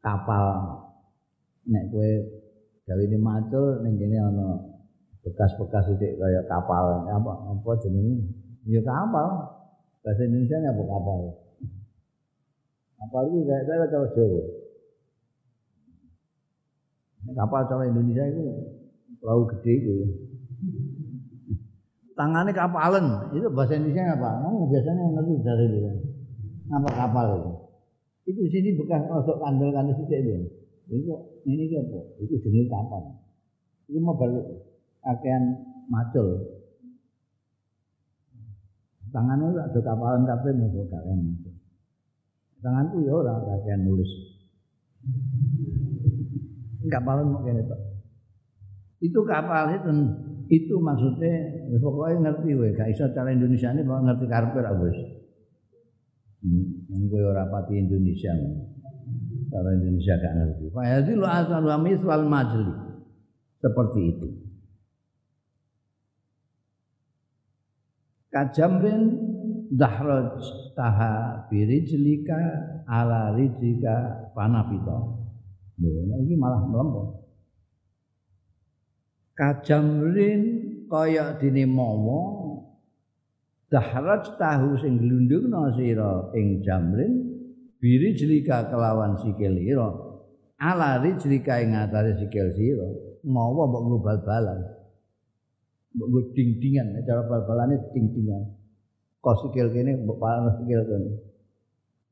kapal. Nek kowe gawe ini macul ning kene ana bekas-bekas sithik kaya kapal. Apa apa jenenge? Ya kapal. Bahasa Indonesia apa kapal? Kapal itu kayak saya cara Jawa Kapal cara Indonesia itu perahu gede itu. Tangannya kapalan, itu bahasa Indonesia apa? Kamu biasanya ngerti dari itu. Apa kapal itu? Itu sini bekas masuk kandel-kandel sini itu. Itu ini apa? Itu jenis kapal. Itu mau balik pakaian macul. Tangannya ada kapalan kafe mau kakek macul. Tanganku ya orang kakek nulis kapalan mau kene tok. Itu kapal itu itu maksudnya pokoknya ngerti we gak iso cara Indonesia ini mau ngerti karepe ra wis. Hmm, ora pati Indonesia. Cara Indonesia gak ngerti. Fa yadillu asal wa miswal majli. Seperti itu. Kajamrin dahraj taha birijlika ala rijlika panafito. Lho, nek iki malah mlempet. Kajamrin kaya dene mawa dahraj tahu sing glundungna sira ing jamrin biri jelika kelawan sikil ira ala rijlika ing atase sikil sira. Mawa mbok nggo bal-balan. Mbok nggo cara bal-balane ding-dingan. Kok sikil kene mbok palan sikil kene.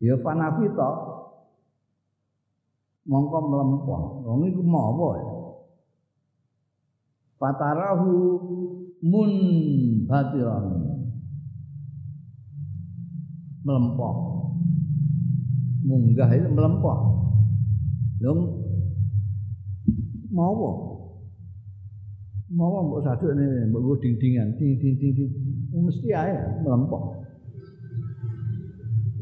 Ya fanafi tok mongko mlempah. Wong iku mawa ya. Fatarahu mun batiran. Melempah. Munggah itu melempah. Lho mawa. Mawa mbok ini, mbok ding-dingan, ding-ding-ding. Mesti ae melempah.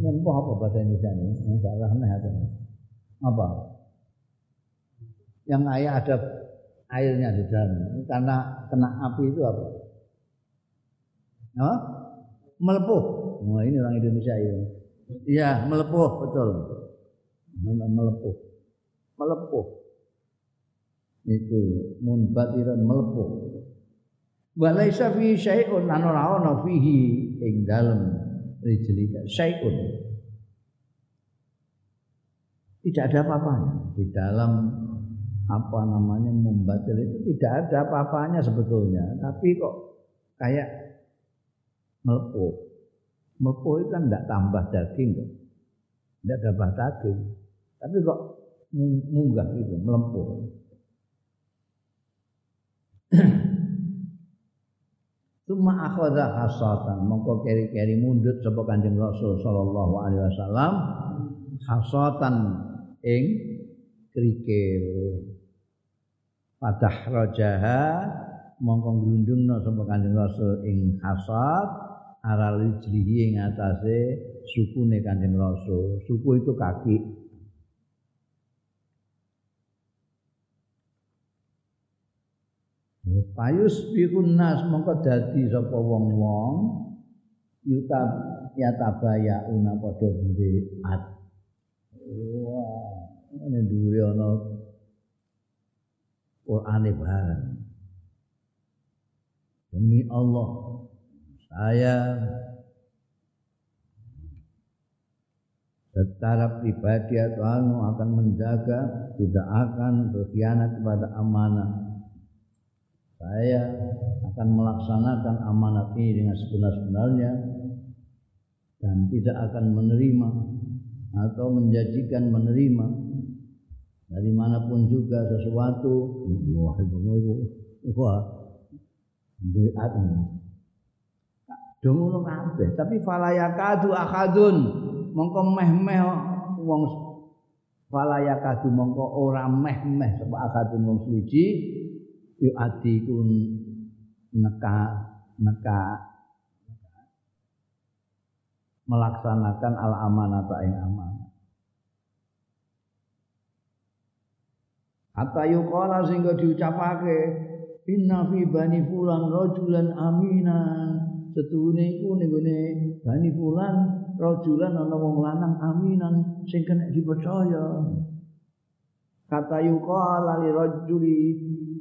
Melempah apa bahasa Indonesia ini? Enggak aneh Apa? yang ayah ada airnya di dalam karena kena api itu apa? Apa? Melepuh. Wah ini orang Indonesia ya. Iya melepuh betul. Melepuh. Melepuh. Itu munbatiran melepuh. Walaisa fi syai'un an ora ana fihi ing dalem rijlika syai'un. Tidak ada apa-apanya. Di dalam apa namanya membatil itu tidak ada apa-apanya sebetulnya. Tapi kok kayak melepuh. Melepuh itu kan tidak tambah daging kok. Tidak tambah daging. Tapi kok munggah gitu melempuh Suma akhadha hasatan mongko keri-keri mundut sapa Kanjeng Rasul sallallahu alaihi wasallam. Hasatan ing krikil Padah rajaha mongko nglundungna sapa Kanjeng Rasul ing hasad aral ijlihi ing atase sukune Kanjeng Rasul. Suku itu kaki. Payus bihun nas mongko dadi sapa wong-wong yutab yatabaya una padha mbeat. Ini dhuwure ana Quran bareng. Demi Allah, saya secara pribadi atau anu akan menjaga, tidak akan berkhianat kepada amanah. Saya akan melaksanakan amanat ini dengan sebenar-benarnya dan tidak akan menerima atau menjanjikan menerima dari mana pun juga sesuatu wah itu wah biat dong ngono kabeh tapi falayakadu akadun mongko meh-meh wong falayakadu mongko ora meh-meh sapa akadun wong suci yu adikun neka neka melaksanakan al amanata ing amanah Hatta yuqala sehingga diucapake inna fi bani fulan rajulan aminan. Setuhune iku ning bani fulan rajulan ana wong lanang aminan sing kena dipercaya. Kata yuqala li rajuli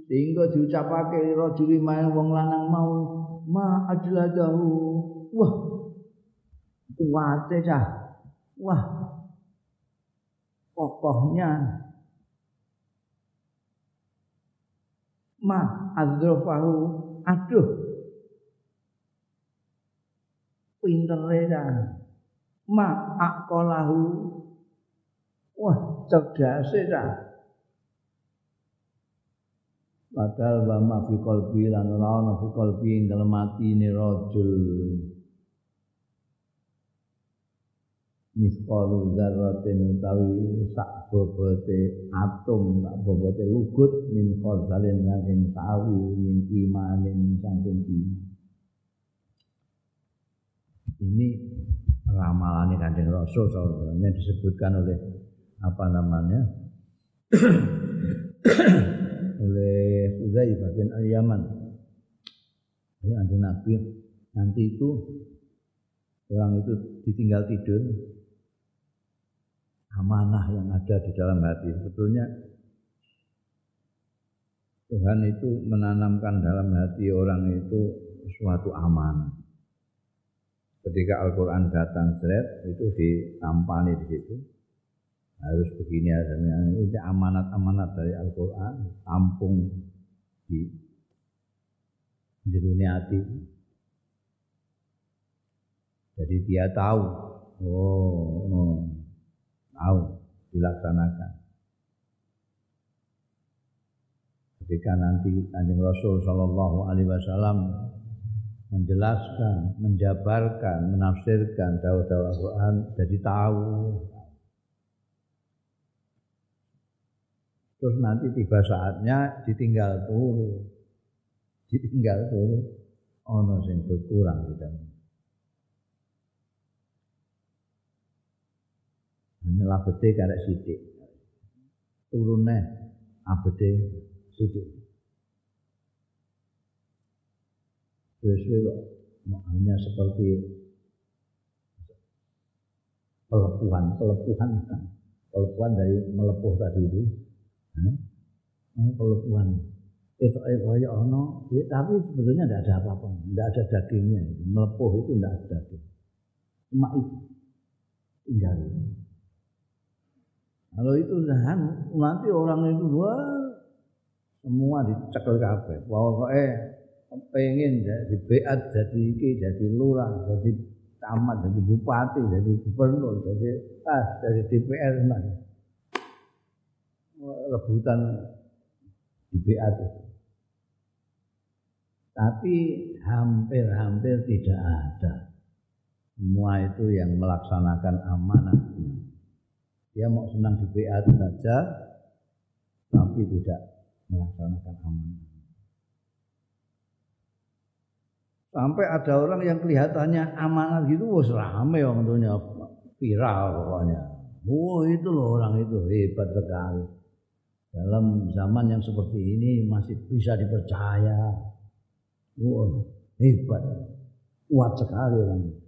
sehingga diucapake li rajuli main wong lanang mau ma ajladahu. Wah. Kuwate cah. Wah. Kokohnya ma adzrafahu aduh. Pintere dah. Ma aqalahu wah cerdase dah. Padahal wa ma fi qalbi lan ora fi qalbi ing dalem atine rajul. Misqalu sak bobote atom sak bobote lugut min khardalin saking sawi min imanin saking iman. Ini ramalan kanjeng Rasul yang disebutkan oleh apa namanya? Oleh Uzaifah bin Al-Yaman. Ini nanti Nabi nanti itu orang itu ditinggal tidur amanah yang ada di dalam hati. Sebetulnya Tuhan itu menanamkan dalam hati orang itu suatu aman. Ketika Al-Quran datang seret, itu ditampani di situ. Harus begini adanya. Ini amanat-amanat dari Al-Quran, tampung di dunia hati. Jadi dia tahu, oh, oh tahu dilaksanakan. Ketika nanti Kanjeng Rasul Shallallahu Alaihi Wasallam menjelaskan, menjabarkan, menafsirkan dakwah-dakwah Al-Quran, jadi tahu. Terus nanti tiba saatnya ditinggal turu, ditinggal turu, ono sing berkurang di dalam. Hanya labete karek sithik. Turune abede sithik. Sesuai hanya seperti pelepuhan, pelepuhan. Pelepuhan dari melepuh tadi itu. Hmm? Pelepuhan. Itu kaya ono, ya, tapi sebetulnya tidak ada apa-apa, tidak ada dagingnya. Melepuh itu tidak ada daging. Cuma itu tinggal. Kalau itu nanti orang itu wah semua dicekel kabeh. Pokoke pengen jadi beat, jadi iki, jadi lurah, jadi camat, jadi bupati, jadi gubernur, jadi ah, jadi DPR man. Rebutan di beat. Tapi hampir-hampir tidak ada. Semua itu yang melaksanakan amanah. Dia mau senang di beat saja, tapi tidak melaksanakan amanah. Sampai ada orang yang kelihatannya amanah gitu, wah rame orang tuanya viral pokoknya. Wah itu loh orang itu hebat sekali. Dalam zaman yang seperti ini masih bisa dipercaya. Wah hebat, kuat sekali orang itu.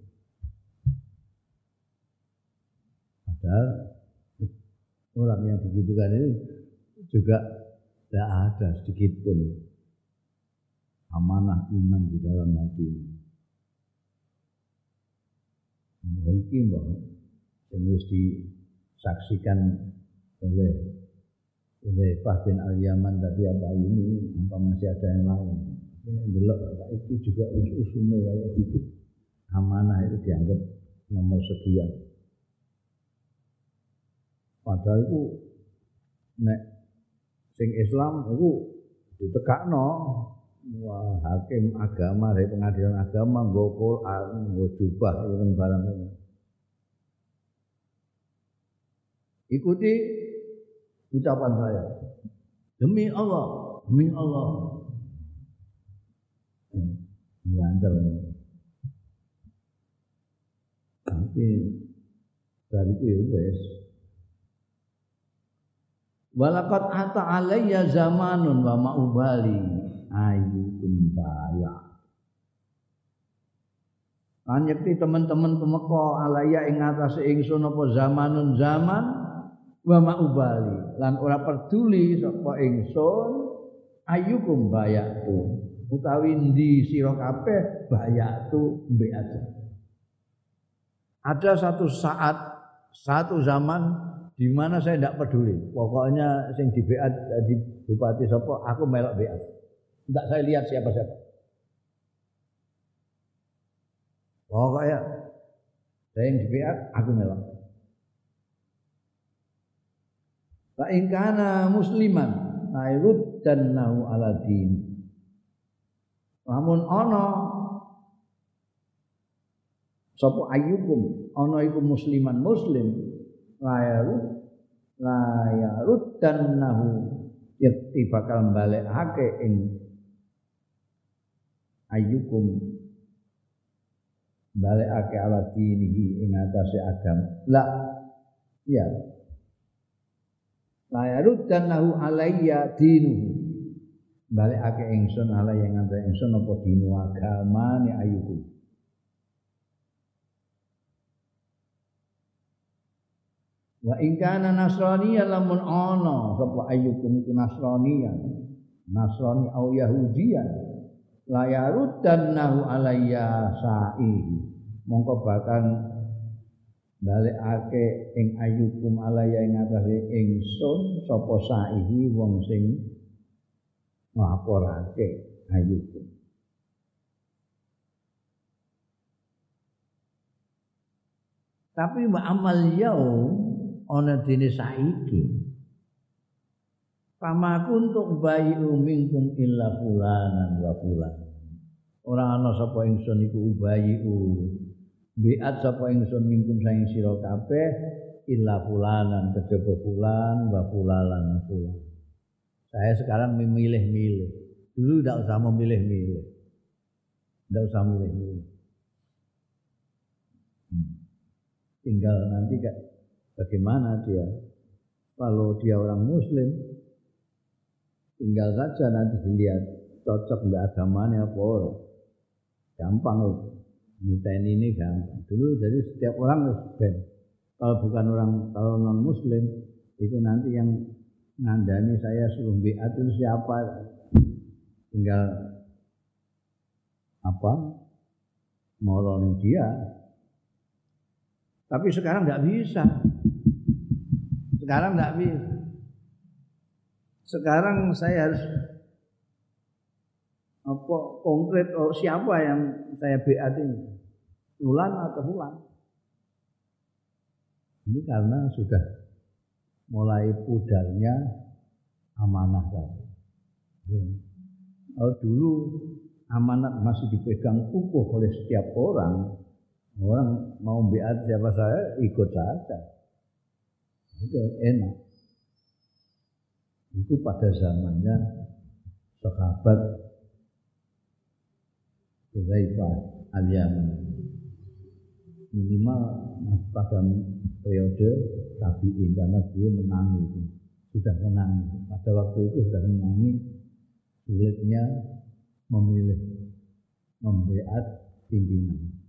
Padahal orang yang digitukan itu juga tidak ada sedikit pun amanah iman di dalam hati. Iki mbak, yang harus disaksikan oleh oleh Pak bin Al Yaman tadi apa ini, apa masih ada yang lain. Ini delok iki juga us-usume kayak gitu. Amanah itu dianggap nomor sekian. Padahal itu nek sing Islam itu ditegakno. Wah hakim agama dari pengadilan agama nggo Quran nggo jubah ireng barang ikuti ucapan saya. Demi Allah demi Allah. Banter. Tapi dari itu ya wes Walakat ata alayya zamanun wa ma'ubali ayyukum baya. Kan teman-teman pemeko alaya ing atase ingsun apa zamanun zaman wa ma'ubali lan ora peduli sapa ingsun ayyukum bayatu utawi ndi sira kabeh bayatu mbek aja. Ada satu saat satu zaman di mana saya tidak peduli. Pokoknya sing di BA di bupati sopo, aku melok BA. Tidak saya lihat siapa siapa. Pokoknya saya yang di BA, aku melok. Fa in kana musliman airud dan nahu ala din. Namun ono sapa ayyukum ana iku musliman muslim layaru layarut dan nahu yakti bakal hake ing ayyukum. Ake ala dinihi ing atase agam la ya layarut dan nahu alayya dinuhu. Ake ingsun ala yang ingsun apa dinu agama ni ayyukum Wa in kana nasraniyan lamun ana sapa ayyukum iku nasraniyan. Nasrani au yahudiyan. La yaruddannahu alayya sa'i. Mongko bakal balekake ing ayyukum alayya ing atase ingsun sapa sa'ihi wong sing nglaporake ayyukum. Tapi wa amal yaum ana dene saiki Pama kuntuk bayi minkum illa fulanan wa fulan. Ora ana sapa ingsun iku ubayu. Biat sapa ingsun minkum saing sira kabeh illa fulanan kejaba fulan wa fulalan fulan. Saya sekarang memilih-milih. Dulu tidak usah memilih-milih. Tidak usah milih-milih. Hmm. Tinggal nanti kayak Bagaimana dia? Kalau dia orang muslim, tinggal saja nanti dilihat cocok mbak agamanya apa gampang itu niten ini gampang. Dulu jadi setiap orang harus ben kalau bukan orang kalau non muslim itu nanti yang ngandani saya suruh biat itu siapa? Tinggal apa? Moronin dia tapi sekarang nggak bisa. Sekarang nggak bisa. Sekarang saya harus apa konkret oh, siapa yang saya BAT ini? Ulan atau Ulan ini karena sudah mulai pudarnya amanah tadi. Oh, dulu amanat masih dipegang kukuh oleh setiap orang, orang mau biat siapa saya ikut saja. Oke, enak. Itu pada zamannya sahabat Hudzaifah al-Yaman. Minimal pada periode tabiin karena beliau menangi sudah menangi pada waktu itu sudah menangi sulitnya memilih membeat pimpinan.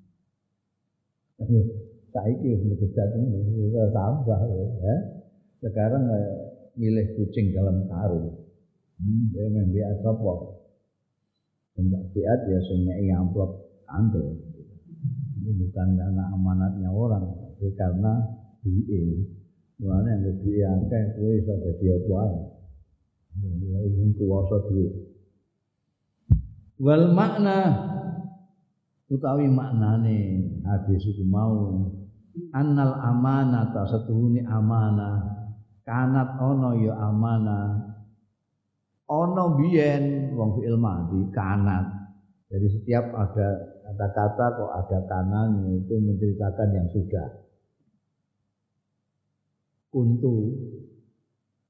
Saiki wis begedat ini tambah ya. Sekarang milih kucing dalam karung. Hmm, dia sapa? Tidak beat ya sing ngeki amplop kandel. Ini bukan karena amanatnya orang, tapi karena duit. Mulane yang duit akeh kowe iso dadi apa. Ya ini kuwasa duit. Wal makna utawi maknane hadis itu mau annal amanata setuhuni amanah kanat ono ya amanah ono biyen wong fi'il mati kanat. Jadi setiap ada kata-kata kok ada kanannya itu menceritakan yang sudah. Kuntu.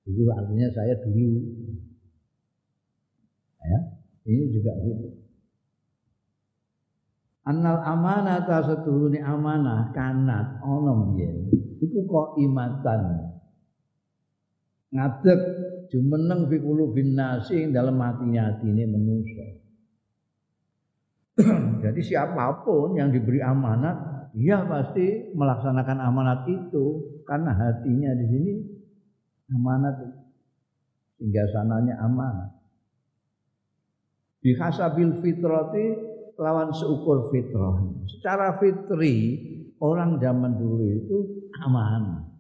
Itu artinya saya dulu. Ya ini juga gitu Annal amanah ta setuhune amanah kanat ono biyen iku kok imatan ngadeg jumeneng fi qulubin nasi dalam hatinya ini manusia. Jadi siapa pun yang diberi amanat, dia pasti melaksanakan amanat itu karena hatinya di sini amanat hingga sananya amanat. Bihasabil fitrati lawan seukur fitrah. Secara fitri orang zaman dulu itu amanah.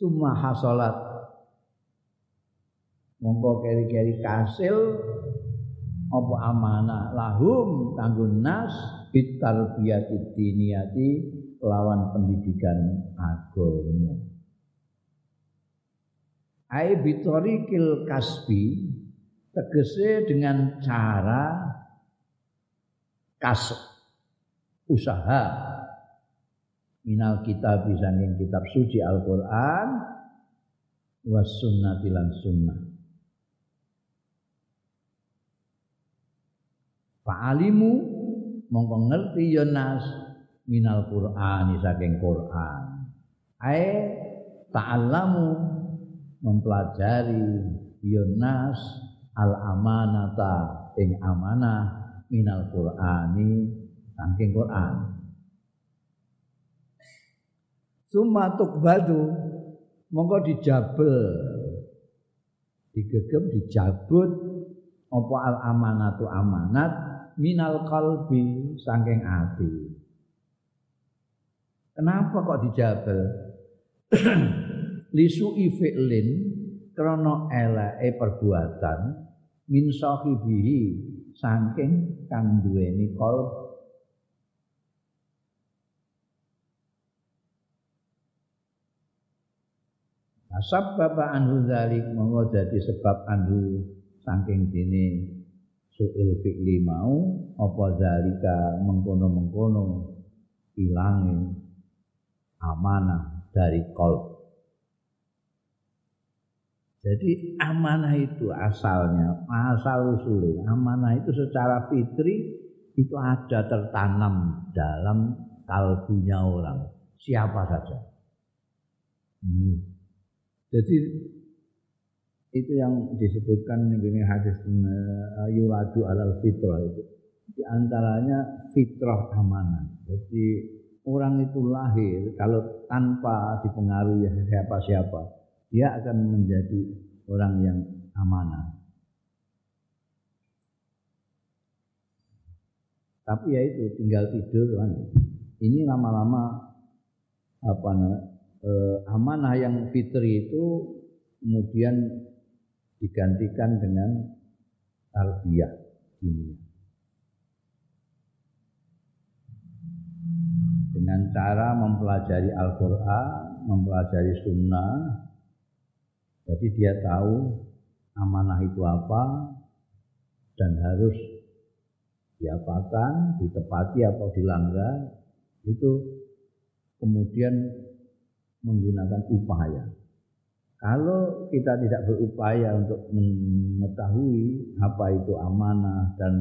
summa hasolat mongko keri-keri kasil apa amanah lahum kanggo nas bitarbiyati diniyati lawan pendidikan agama ai bitorikil kasbi tegese dengan cara kas usaha minal kitab sanging kitab suci Al-Qur'an was sunnah lan sunnah Fa'alimu mongko ngerti ya nas minal Qur'ani saking Qur'an. Ae ta'allamu mempelajari ya nas al amanata ing amanah minal Qur'ani saking Qur'an. Sumatuk badu mongko dijabel digegem dijabut apa al amanatu amanat minal kalbi saking ati. Kenapa kok dijabel? Lisu fi'lin krana eleke perbuatan min sahibihi saking kang duweni kalb Asab bapak anhu zalik monggo dadi sebab anhu saking dene suil fi'li mau apa zalika mengkono-mengkono ilange amanah dari kolb. Jadi amanah itu asalnya, asal usulnya, amanah itu secara fitri itu ada tertanam dalam kalbunya orang, siapa saja Hmm. Jadi itu yang disebutkan ini hadis uh, yuladu alal fitrah itu. Di antaranya fitrah amanah. Jadi orang itu lahir kalau tanpa dipengaruhi siapa-siapa, dia akan menjadi orang yang amanah. Tapi ya itu tinggal tidur kan. Ini lama-lama apa eh, amanah yang fitri itu kemudian digantikan dengan tarbiyah dunia. Dengan cara mempelajari Al-Quran, mempelajari Sunnah, jadi dia tahu amanah itu apa dan harus diapakan, ditepati atau dilanggar itu kemudian menggunakan upaya. Kalau kita tidak berupaya untuk mengetahui apa itu amanah dan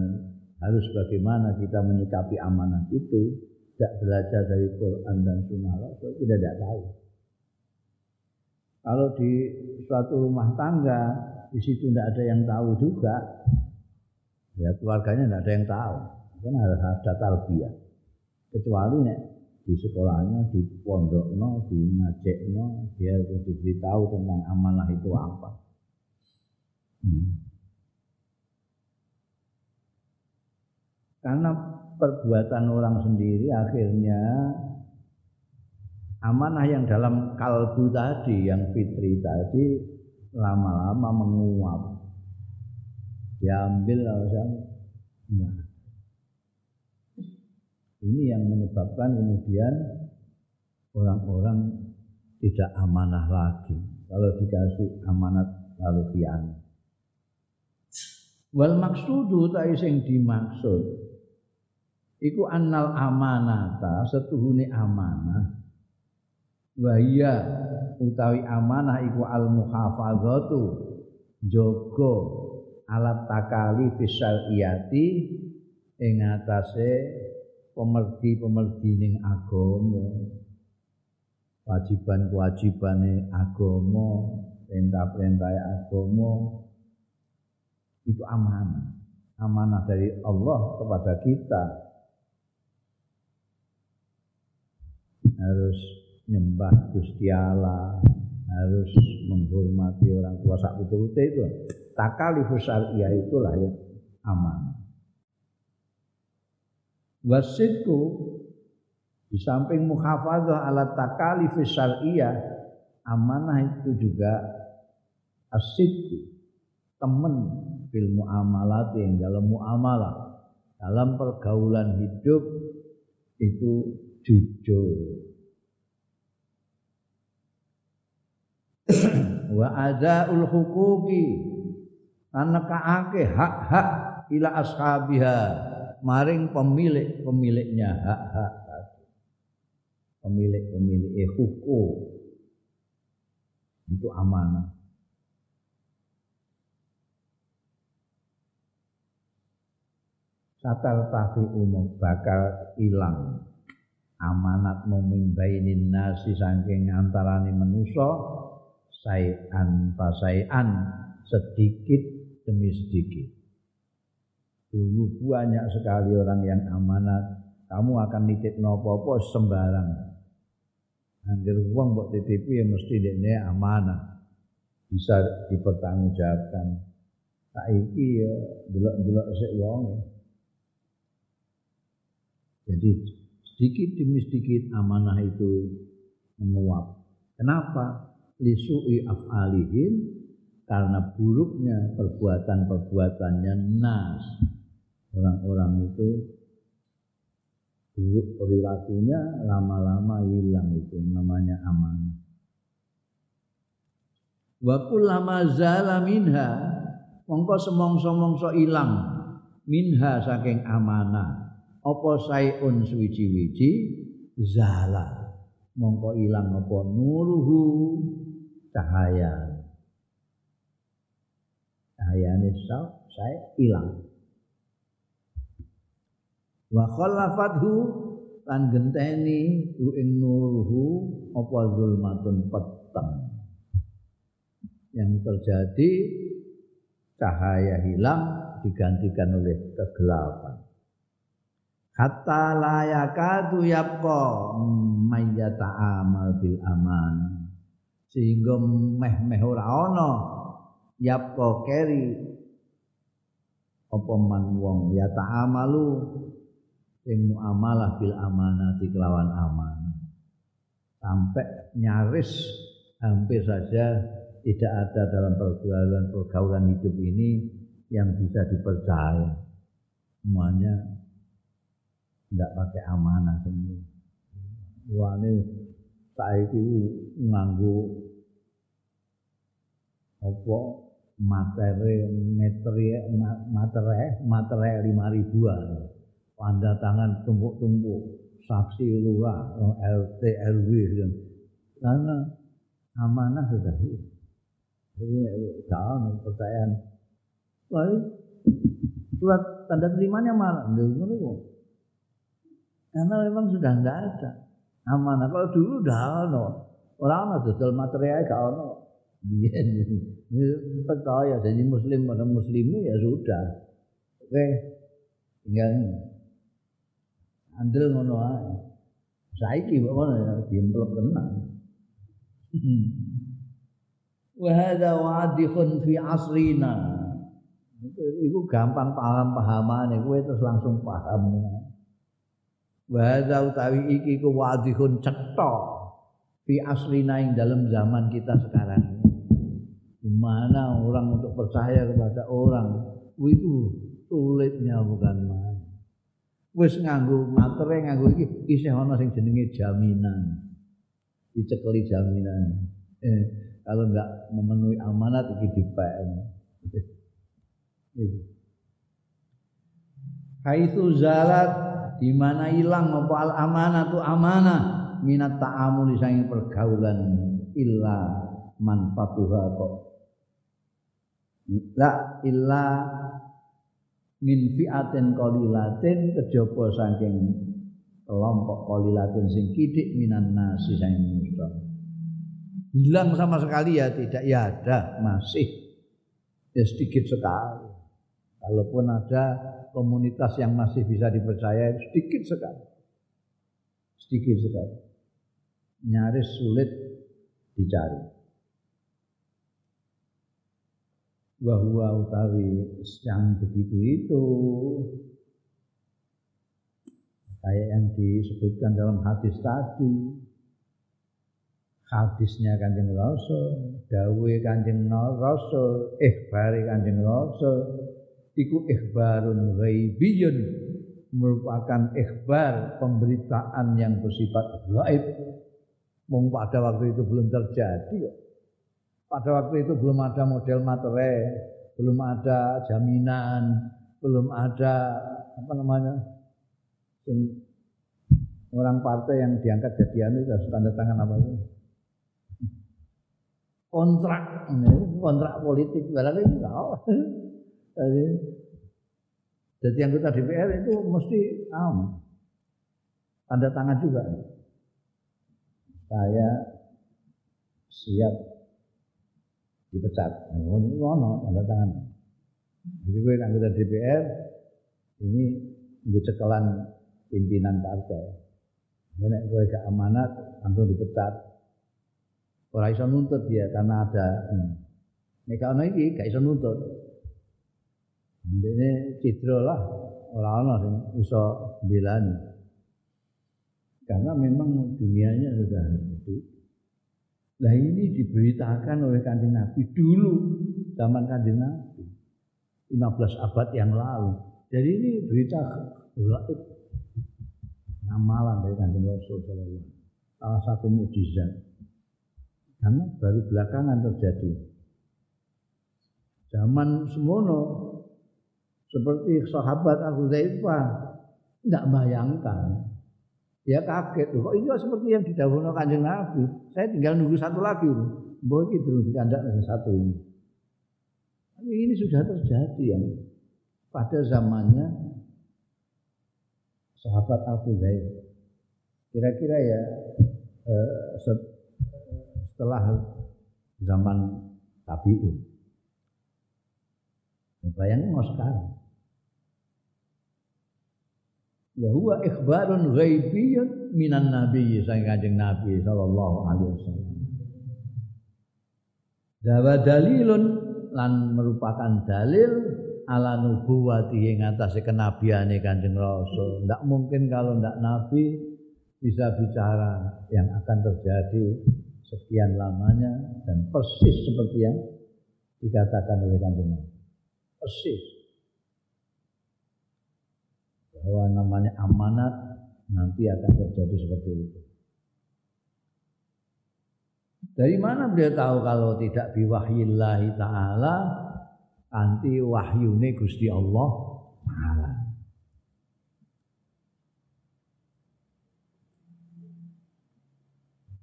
harus bagaimana kita menyikapi amanah itu, tidak belajar dari Quran dan Sunnah Rasul, kita tidak tahu. Kalau di suatu rumah tangga, di situ tidak ada yang tahu juga, ya keluarganya tidak ada yang tahu. Kan harus ada tarbiyah kecuali nek di sekolahnya di pondokno di ngajekno dia diberitahu tentang amanah itu apa. Hmm. karena perbuatan orang sendiri akhirnya amanah yang dalam kalbu tadi yang fitri tadi lama-lama menguap. Diambil langsung. Nah. ini yang menyebabkan kemudian orang-orang tidak amanah lagi. Kalau dikasih amanat lalu khianat wal maksudu ta sing dimaksud iku annal amanata setuhune amanah wahia utawi amanah iku al muhafazatu jogo alat takali fisal iyati ing atase pemerdi-pemerdi ning agama wajiban-kewajibane agama perintah-perintah agama itu amanah amanah dari Allah kepada kita. Harus nyembah Gusti Allah harus menghormati orang tua sak betul itu takalifus syariah itulah yang aman. Wasidku di samping muhafadzah ala takalifus syariah amanah itu juga asidku teman bil muamalat yang dalam muamalah dalam pergaulan hidup itu jujur wa adaul hukuki anakaake hak-hak ila ashabiha. Maring pemilik-pemiliknya hak-hak pemilik-pemilik eh, hukum. Itu amanah. Satal tafi umum bakal hilang. Amanat mumimbainin nasi saking antarane manusa sayan pasayan sedikit demi sedikit. Dulu banyak sekali orang yang amanat, kamu akan nitip nopo-nopo sembarang. Angger uang buat titip ya mesti ini amanah. Bisa dipertanggungjawabkan. Saiki ya delok-delok sik wong. Jadi sedikit demi sedikit amanah itu menguap. Kenapa? Lisu'i af'alihim karena buruknya perbuatan-perbuatannya nas. Orang-orang itu buruk perilakunya lama-lama hilang itu namanya amanah. Wa kullama zala minha mongko semongso-mongso ilang minha saking amanah. Apa sayun suwiji-wiji? Zala. Mongko ilang apa nuruhu cahaya cahayane saya hilang wa khallafathu lan genteni ing nuruhu apa zulmatun peteng. Yang terjadi cahaya hilang digantikan oleh kegelapan. Hatta layakadu yapqa mayyata amal bil aman. Sehingga meh-meh ora ana yapqa keri. Apa man wong ya ta'amalu? Sing muamalah bil amanati kelawan aman. Sampai nyaris hampir saja tidak ada dalam pergaulan pergaulan hidup ini yang bisa dipercaya. Semuanya tidak pakai amanah semua. Wah ini saiki nganggu apa materi materi materi materi lima ribuan. Tanda tangan tumpuk-tumpuk. Saksi lurah LT RW kan. Karena amanah sudah hilang jadi jangan percayaan lalu surat tanda terimanya malah karena memang sudah tidak ada amanah kalau dulu dah ono. Orang ada dodol material gak ono. Biyen percaya. Jadi muslim pada muslimnya ya sudah. Oke. Tinggal andel ngono ae. Saiki kok ngono ya diemplok tenan. Wa hadza wadihun fi asrina. Itu gampang paham pahamane kowe terus langsung paham wa hadza utawi iki ku wadihun cetha fi asrina ing dalam zaman kita sekarang Gimana orang untuk percaya kepada orang itu sulitnya bukan main. Wis nganggo materi nganggo iki isih ana sing jenenge jaminan. Dicekeli jaminan. Eh, kalau enggak memenuhi amanat iki dipek. Haitsu zalat di mana hilang apa al amanah tu amanah minat ta'amuli sange pergaulan. Illa manfatuha kok. La illa min fi'atin qalilatin. Kejaba saking kelompok qalilatin sing kidik minan nasi saking manusia hilang sama sekali ya tidak. Ya ada masih. Ya sedikit sekali. Kalaupun ada komunitas yang masih bisa dipercaya sedikit sekali. Sedikit sekali. Nyaris sulit dicari. Bahwa utawi yang begitu itu kayak yang disebutkan dalam hadis tadi. Hadisnya kanjeng rasul dawe kanjeng rasul ikhbari kanjeng rasul iku ikhbarun ghaibiyun. Merupakan ikhbar pemberitaan yang bersifat gaib. Mung pada waktu itu belum terjadi pada waktu itu belum ada model materai, belum ada jaminan, belum ada apa namanya orang partai yang diangkat jadi anu harus tanda tangan apa itu? Kontrak. Kontrak politik. Barangkali enggak jadi jadi anggota DPR itu mesti um, tanda tangan juga saya siap dipecat. Ngono tanda tangan. Jadi gue anggota DPR ini gue cekelan pimpinan partai. Nek gue gak amanat langsung dipecat. Ora iso nuntut dia karena ada hmm. nek ana iki gak iso nuntut. Ini citra lah ora ana sing iso belani. Karena memang dunianya sudah itu. Nah ini diberitakan oleh kanjeng Nabi dulu zaman kanjeng Nabi 15 abad yang lalu. Jadi ini berita gaib amalan dari kanjeng Rasul Salah satu mujizat. Karena baru belakangan terjadi. Zaman semono seperti sahabat Abu Dhaifah tidak bayangkan dia kaget kok ini seperti yang didahului kanjeng Nabi. Saya tinggal nunggu satu lagi. Mbok iki terus dikandak yang satu ini. Tapi ini sudah terjadi yang pada zamannya sahabat Abu Zaid. Kira-kira ya eh, setelah zaman tabi'in. Ya, bayangin mau sekarang. Wa huwa ikhbarun ghaibiyyun minan nabi sang kanjeng Nabi sallallahu alaihi wasallam. Dawa dalilun lan merupakan dalil ala nubuwati ing atase kenabiane Kanjeng Rasul. Ndak mungkin kalau ndak nabi bisa bicara yang akan terjadi sekian lamanya dan persis seperti yang dikatakan oleh Kanjeng Nabi. Persis. Bahwa namanya amanat nanti akan terjadi seperti itu. Dari mana beliau tahu kalau tidak biwahyillahi ta'ala anti wahyune Gusti Allah taala.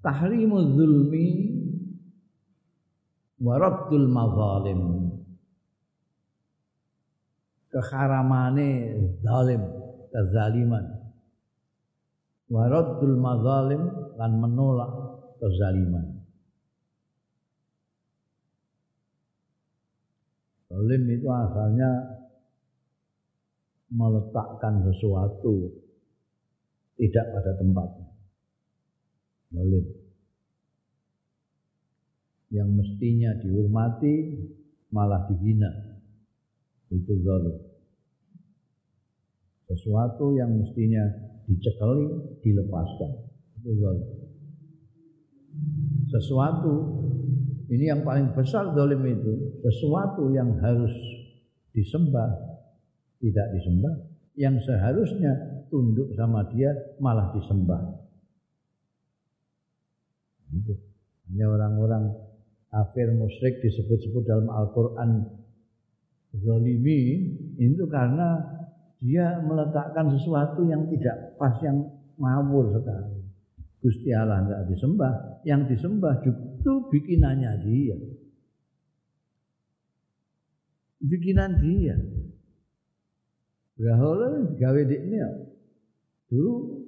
Tahrimu zulmi wa raddul mazalim. Keharamane zalim, kezaliman. Wa raddul mazalim lan menolak kezaliman. Zalim itu asalnya meletakkan sesuatu tidak pada tempatnya. Zalim. Yang mestinya dihormati malah dihina. Itu zalim. Sesuatu yang mestinya dicekali dilepaskan. Itu zalim. Sesuatu ini yang paling besar dolim itu sesuatu yang harus disembah tidak disembah, yang seharusnya tunduk sama dia malah disembah. Itu. Hanya orang-orang kafir musyrik disebut-sebut dalam Al-Quran zolimi itu karena dia meletakkan sesuatu yang tidak pas yang ngawur sekali. Gusti Allah tidak disembah, yang disembah itu bikinannya dia. Bikinan dia. Berhala gawe ini. Dulu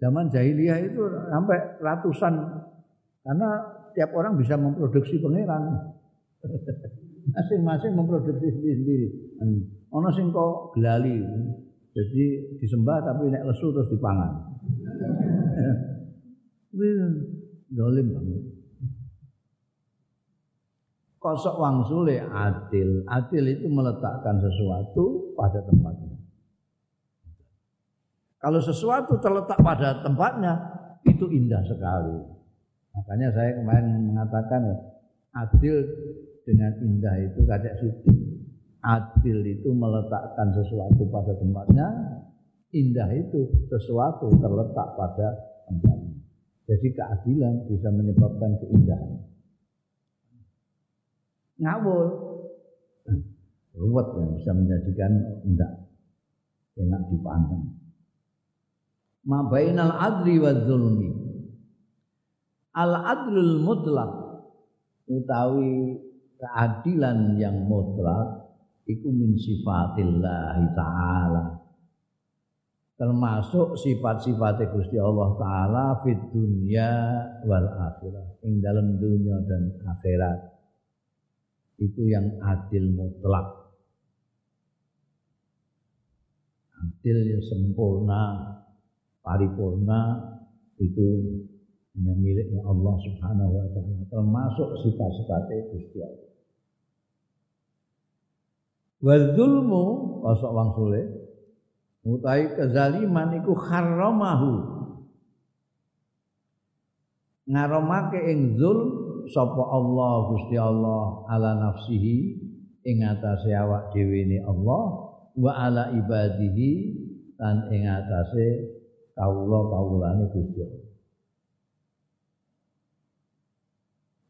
zaman jahiliyah itu sampai ratusan karena tiap orang bisa memproduksi pangeran. Masing-masing memproduksi sendiri-sendiri. Ono sing kok gelali. Jadi disembah tapi nek lesu terus dipangan. Dolim banget. Kosok wangsule adil. Adil itu meletakkan sesuatu pada tempatnya. Kalau sesuatu terletak pada tempatnya, itu indah sekali. Makanya saya kemarin mengatakan adil dengan indah itu kadek situ. Adil itu meletakkan sesuatu pada tempatnya, indah itu sesuatu terletak pada tempatnya. Jadi keadilan bisa menyebabkan keindahan. Ngawur, ruwet yang bisa menjadikan enggak enak dipandang. Mabainal adri wa zulmi. Al adlul mutlak utawi keadilan yang mutlak iku min sifatillah taala. Termasuk sifat-sifat Gusti Allah taala fit dunya wal akhirah ing dalam dunia dan akhirat. Itu yang adil mutlak. Adil yang sempurna paripurna itu hanya miliknya Allah Subhanahu wa taala termasuk sifat-sifat Gusti Allah wa zulmu kosok wang sulit Mutai kezaliman iku haramahu ngaramake ing zul sapa Allah Gusti Allah ala nafsihi ing atase awak dhewe Allah wa ala ibadihi lan ing atase kawula-kawulane Gusti Allah.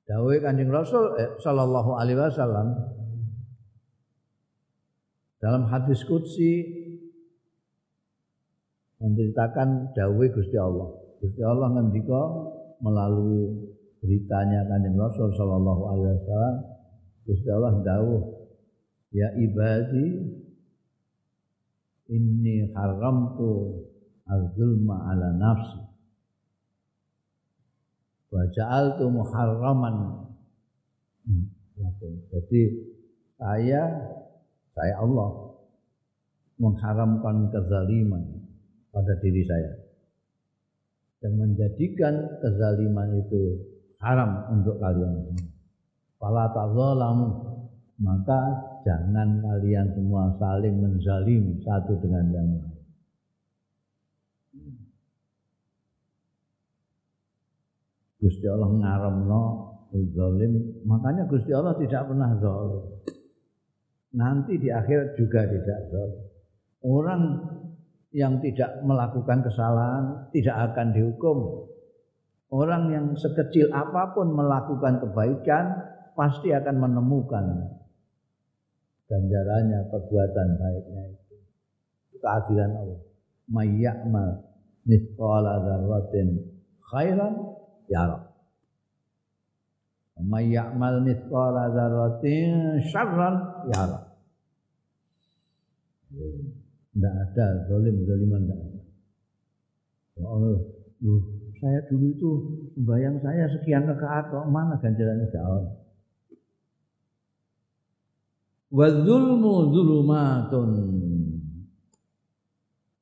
Dawuh Kanjeng Rasul eh, sallallahu alaihi wasallam dalam hadis qudsi menceritakan dawuh Gusti Allah. Gusti Allah ngendika melalui beritanya Kanjeng Rasul sallallahu alaihi wasallam Gusti Allah dawuh ya ibadi inni haramtu az-zulma ala nafsi wa ja'altu muharraman hmm, jadi saya saya Allah mengharamkan kezaliman pada diri saya dan menjadikan kezaliman itu haram untuk kalian semua. Tazalamu maka jangan kalian semua saling menzalimi satu dengan yang lain. Gusti Allah ngaramno zalim, makanya Gusti Allah tidak pernah zalim. Nanti di akhirat juga tidak zalim. Orang yang tidak melakukan kesalahan tidak akan dihukum. Orang yang sekecil apa pun melakukan kebaikan pasti akan menemukan ganjarannya perbuatan baiknya itu. Keadilan Allah. Mayyamal mithqala dzarratin khairan yara. Mayyamal mithqala dzarratin syarran yara. Tidak ada zalim-zaliman tidak ada. Ya Allah, loh, saya dulu itu sembahyang saya sekian rakaat kok mana ganjarannya tidak Allah. Wa zulmu zulumatun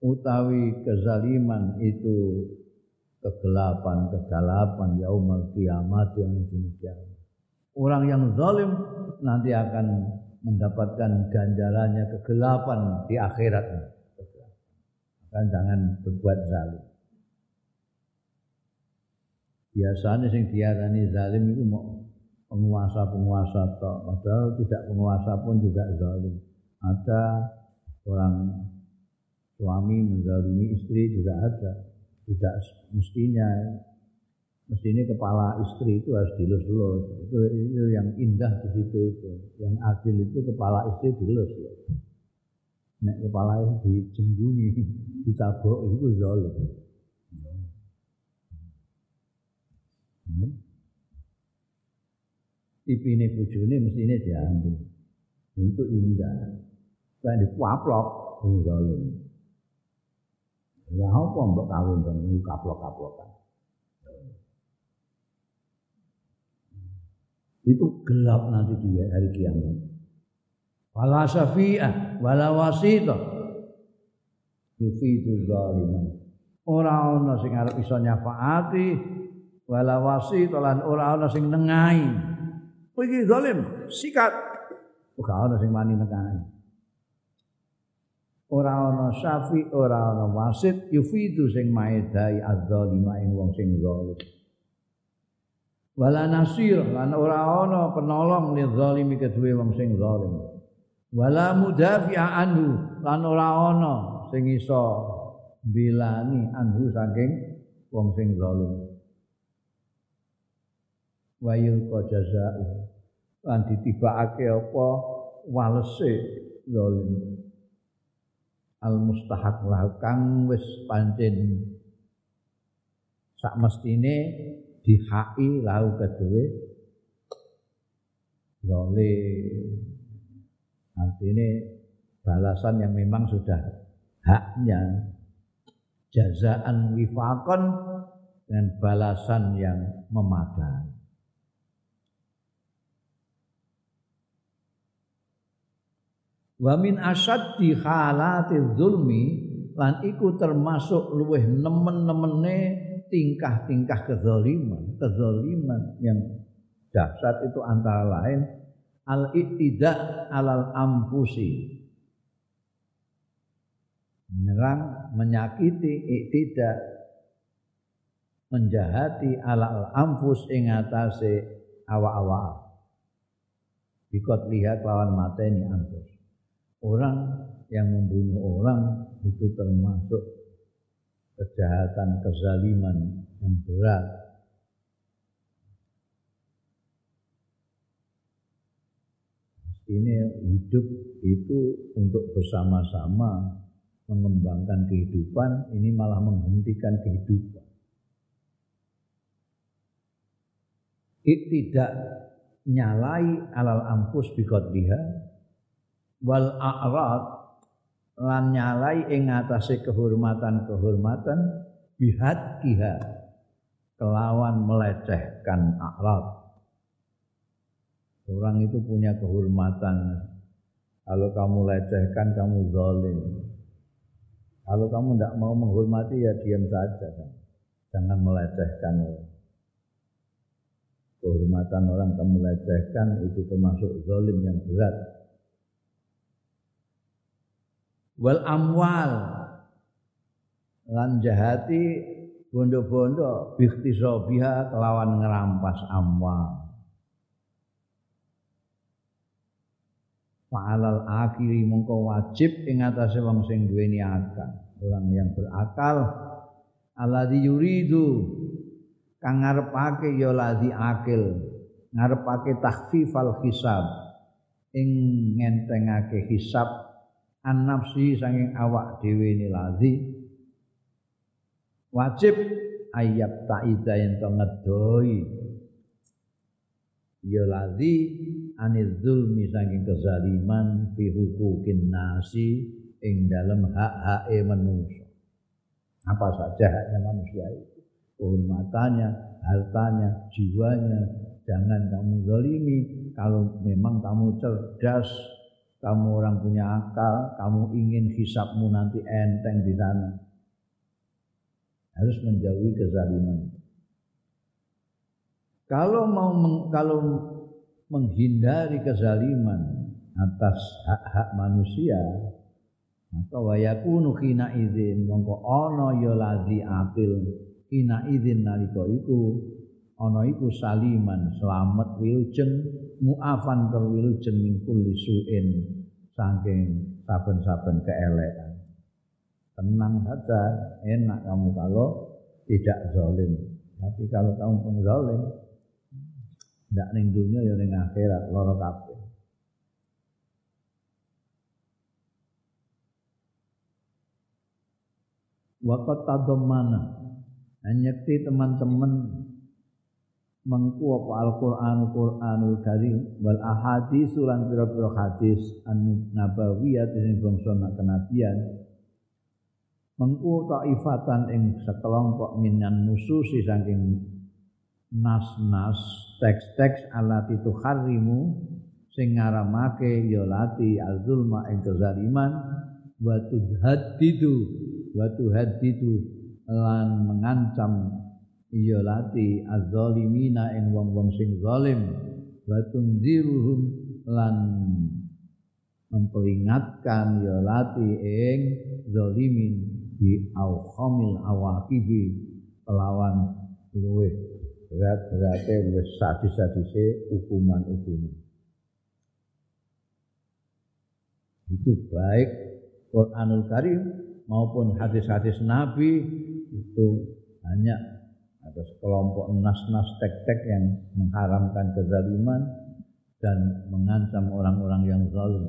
utawi kezaliman itu kegelapan kegelapan yaumul kiamat yang demikian. Orang yang zalim nanti akan mendapatkan ganjarannya kegelapan di akhirat. Kan jangan berbuat zalim. Biasanya sing diarani zalim itu mau penguasa-penguasa tok, padahal tidak penguasa pun juga zalim. Ada orang suami menzalimi istri juga ada. Tidak mestinya mestinya kepala istri itu harus dilus-lus. Itu, itu yang indah di situ itu. Yang adil itu kepala istri dilus-lus. Nek kepala itu dijenggungi, ditabok itu zalim. Hmm. Ipine bojone mestine diambil. Itu indah. Kan dipaplok zalim. Lah apa mbok kawin to kaplok-kaplokan. Itu gelap nanti dia hari kiamat. Wala syafi'ah, wala wasita. Yufidu zaliman. Ora ana sing arep iso nyafaati, wala wasita lan ora ana sing nengahi. Kowe iki zalim, sikat. Ora ana sing wani nengahi. Ora ana syafi, ora ana wasit, yufidu sing maedai az-zalima ing wong sing zalim wala nasir lan ora ana penolong li zalimi kedue wong sing zalim. Wala mudafi'a anhu lan ora ana sing iso bilani anhu saking wong sing zalim. Wayul qajaza'u lan ditibakake apa walese zalim. Al mustahaq lahu kang wis pancen. Sak mestine dihaki lahu kedue. Lole. Artinya balasan yang memang sudah haknya. Jazaan wifakon dan balasan yang memadai. Wa min asyaddi halati zulmi lan iku termasuk luweh nemen-nemene tingkah-tingkah kezaliman, kezaliman yang dahsyat itu antara lain al-ittida alal amfusi. Menyerang, menyakiti, iktida, menjahati alal amfus ing atase awak-awak. Bikot lihat lawan mateni anfus. Orang yang membunuh orang itu termasuk kejahatan, kezaliman yang berat. Ini hidup itu untuk bersama-sama mengembangkan kehidupan, ini malah menghentikan kehidupan. Tidak nyalai alal ampus biqadliha wal a'rad lan nyalai ing atase kehormatan-kehormatan bihat kiha kelawan melecehkan akhlak. Orang itu punya kehormatan. Kalau kamu lecehkan, kamu zalim. Kalau kamu tidak mau menghormati, ya diam saja. Jangan melecehkan orang. Kehormatan orang kamu lecehkan itu termasuk zalim yang berat. Wal amwal lan jahati bondo-bondo biha kelawan ngerampas amwal. Fa'alal akhiri mongko wajib ing atase wong sing duweni akal. Orang yang berakal alladzi yuridu kang ngarepake ya ladzi akil, ngarepake takhfifal hisab ing ngentengake hisab an nafsi saking awak dhewe ni ladzi wajib ayat taida yen to ngedoi ya ladzi anil zulmi saking kezaliman fi hukukin nasi ing dalam hak-hake manusia. Apa saja haknya manusia itu. Kehormatannya, hartanya, jiwanya. Jangan kamu zalimi. Kalau memang kamu cerdas, kamu orang punya akal, kamu ingin hisapmu nanti enteng di sana. Harus menjauhi kezaliman. Kalau mau kalau menghindari kezaliman atas hak-hak manusia maka wayakunu khina idzin mongko ana ya ladzi apil khina idzin nalika iku ana iku saliman selamat wilujeng muafan ter wilujeng min kulli suin saking saben-saben keelekan. Tenang saja enak kamu kalau tidak zalim. Tapi kalau kamu pengzalim ndak ning dunia ya ning akhirat lara kabeh. Wakat tadammana nyekti teman-teman mengku apa Al-Qur'an Qur'anul Karim wal ahadits lan pira-pira hadis an nabawiyah sing bangsa kenabian. Mengku taifatan ing sekelompok minan nususi saking nas-nas teks-teks alati harimu sing ngaramake ya lati azulma ing kezaliman wa tuhaddidu wa tuhaddidu lan mengancam ya lati azzalimina ing wong-wong sing zalim wa tunziruhum lan memperingatkan ya lati ing zalimin bi awhamil awaqibi lawan luweh berat-beratnya wis sadis-sadise hukuman-hukuman. Itu baik Quranul Karim maupun hadis-hadis Nabi itu banyak ada sekelompok nas-nas tek-tek yang mengharamkan kezaliman dan mengancam orang-orang yang zalim.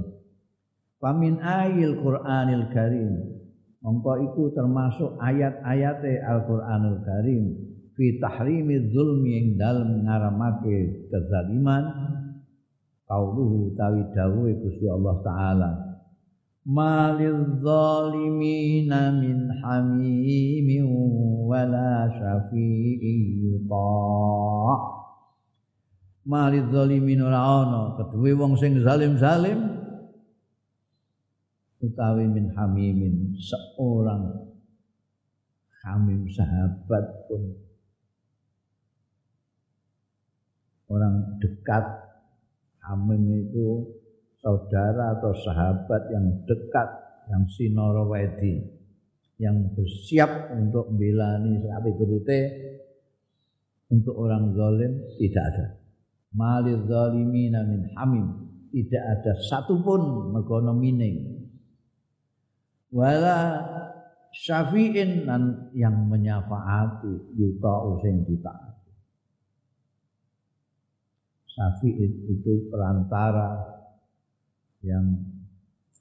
Famin ayil Quranil Karim. Mongko itu termasuk ayat-ayat Al-Quranul Karim fi tahrimi zulmi ing dalem ngaramake kezaliman qauluhu tawi dawuhe Gusti Allah taala malil zalimina min hamimin wala syafi'i yuta. Malil zalimin ora ana kedue wong sing zalim-zalim utawi min hamimin seorang hamim sahabat pun. Orang dekat Hamim itu saudara atau sahabat yang dekat yang sinoro wedi yang bersiap untuk membelani sahabat turute untuk orang zalim tidak ada. Malil zalimina min hamim. Tidak ada satupun mergono mining. Wala syafi'in yang menyafaati yuta using kita Syafi'id itu perantara yang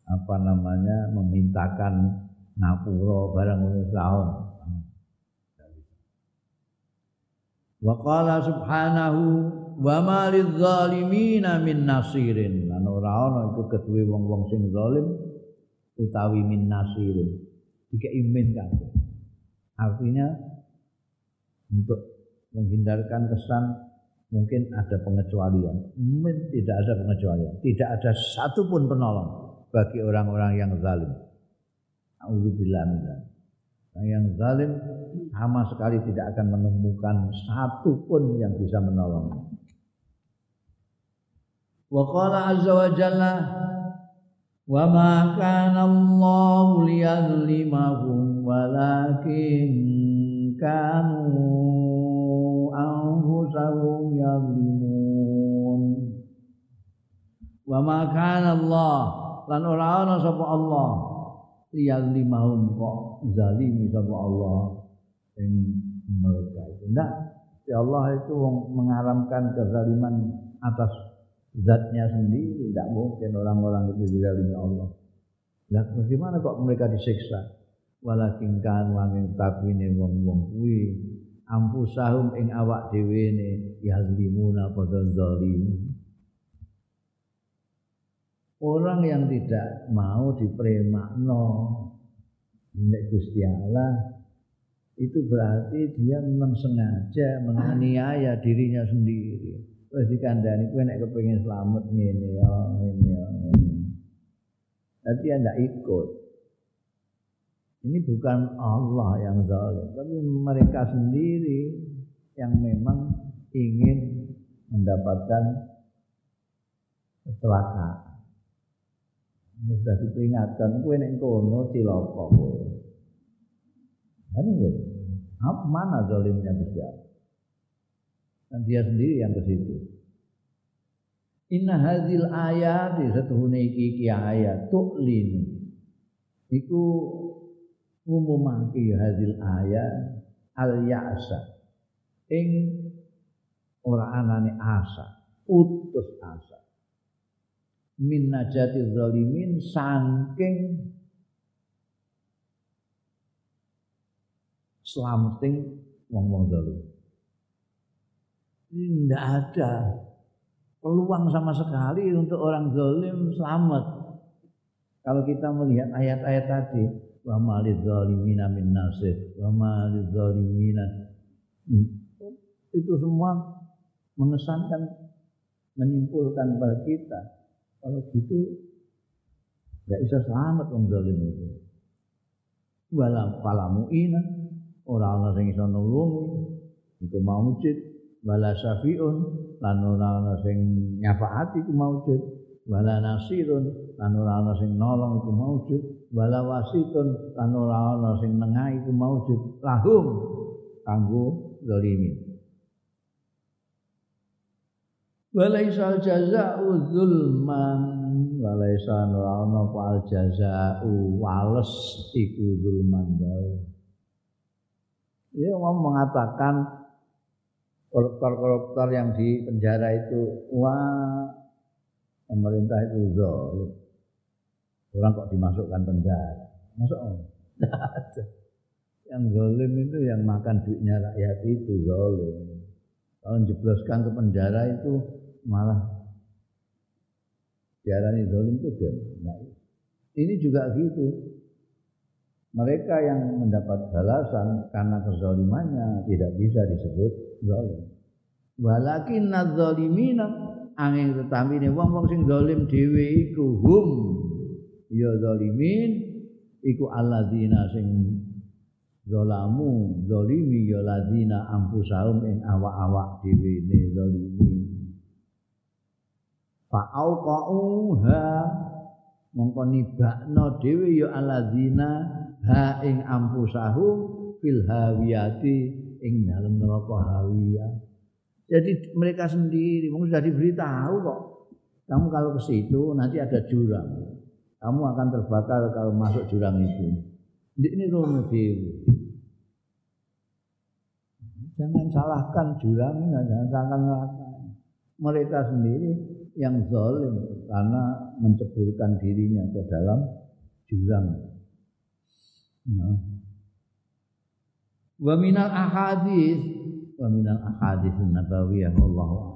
apa namanya memintakan ngapura barang oleh tahun. Wa qala subhanahu wa ma lidzalimina min nasirin. Lan ora ana iku keduwe wong-wong sing zalim utawi min nasirin. Dikei imin kabeh. Artinya untuk menghindarkan kesan mungkin ada pengecualian. Mungkin tidak ada pengecualian. Tidak ada satupun penolong bagi orang-orang yang zalim. Alhamdulillah Yang zalim sama sekali tidak akan menemukan satupun yang bisa menolong. Wa qala azza wa jalla wa ma kana Allah liyadhlimahum walakin kanu ma kana Allah. Lan ora ana sapa Allah. Liyadhlimahum kok zalimi sapa Allah ing mereka itu. Ndak. Ya Allah itu mengaramkan kezaliman atas zatnya sendiri. Tidak mungkin orang-orang itu dizalimi Allah. Lah bagaimana kok mereka disiksa? Walakin kan wanging takwine wong-wong kuwi ampusahum ing awak dhewe ne yazlimuna padha zalim orang yang tidak mau dipremakno nek Gusti Allah itu berarti dia memang sengaja menganiaya dirinya sendiri Wis dikandani kowe nek kepengin slamet ngene ya, ngene ya, ngene. Tapi anda ikut. Ini bukan Allah yang zalim, tapi mereka sendiri yang memang ingin mendapatkan kecelakaan. Sudah diperingatkan, kowe nek kono cilaka. Kan Apa mana zalimnya besar? Dan dia sendiri yang ke situ. Inna hadil ayat satuhune iki iki ayat tu'lin. Iku ngumumake hadil ayat al ya'sa. Ing ora anane asa, utus asa. Min najati zalimin saking selamating wong-wong zalim tidak ada peluang sama sekali untuk orang zalim selamat. Kalau kita melihat ayat-ayat tadi, wa zalimina min nasir, wa zalimina itu semua mengesankan menyimpulkan pada kita. Kalau gitu nggak bisa selamat orang zalim itu. Wala palamu ina orang orang yang iso nulungi itu maujud. Wala syafi'un. Lan ora ana sing nyafaati iku maujud. Wala nasirun. Lan ora ana sing nolong iku maujud wala wasitun lan ora ana sing nengah iku maujud lahum kanggo zalimin walaisa jazaa'u zulman walaisa ora ana al jazaa'u wales iku zulman dia mau mengatakan koruptor-koruptor yang di penjara itu wah pemerintah itu zalim. Orang kok dimasukkan penjara. Masuk ada. Yang zalim itu yang makan duitnya rakyat itu zalim. Kalau jebloskan ke penjara itu malah diarani zalim itu? Nah, ini juga gitu. Mereka yang mendapat balasan karena kezalimannya tidak bisa disebut zalim. Walakin nadzalimina angin tetamine wong-wong sing zalim dhewe iku hum ya zalimin iku alladzina sing zalamu zalimi ya ladzina ampusahum ing awak-awak dhewe ne zalimi fa auqauha mongko nibakno dhewe ya alladzina ha ing ampusahu fil hawiyati ing dalam neraka hawiyah. Jadi mereka sendiri mungkin sudah diberitahu kok. Kamu kalau ke situ nanti ada jurang. Kamu akan terbakar kalau masuk jurang itu. Ini rono dewi. Jangan salahkan jurang, jangan salahkan mereka sendiri yang zalim karena menceburkan dirinya ke dalam jurang. Wa minal ahadis wa minal ahadis nabawiyah wallahu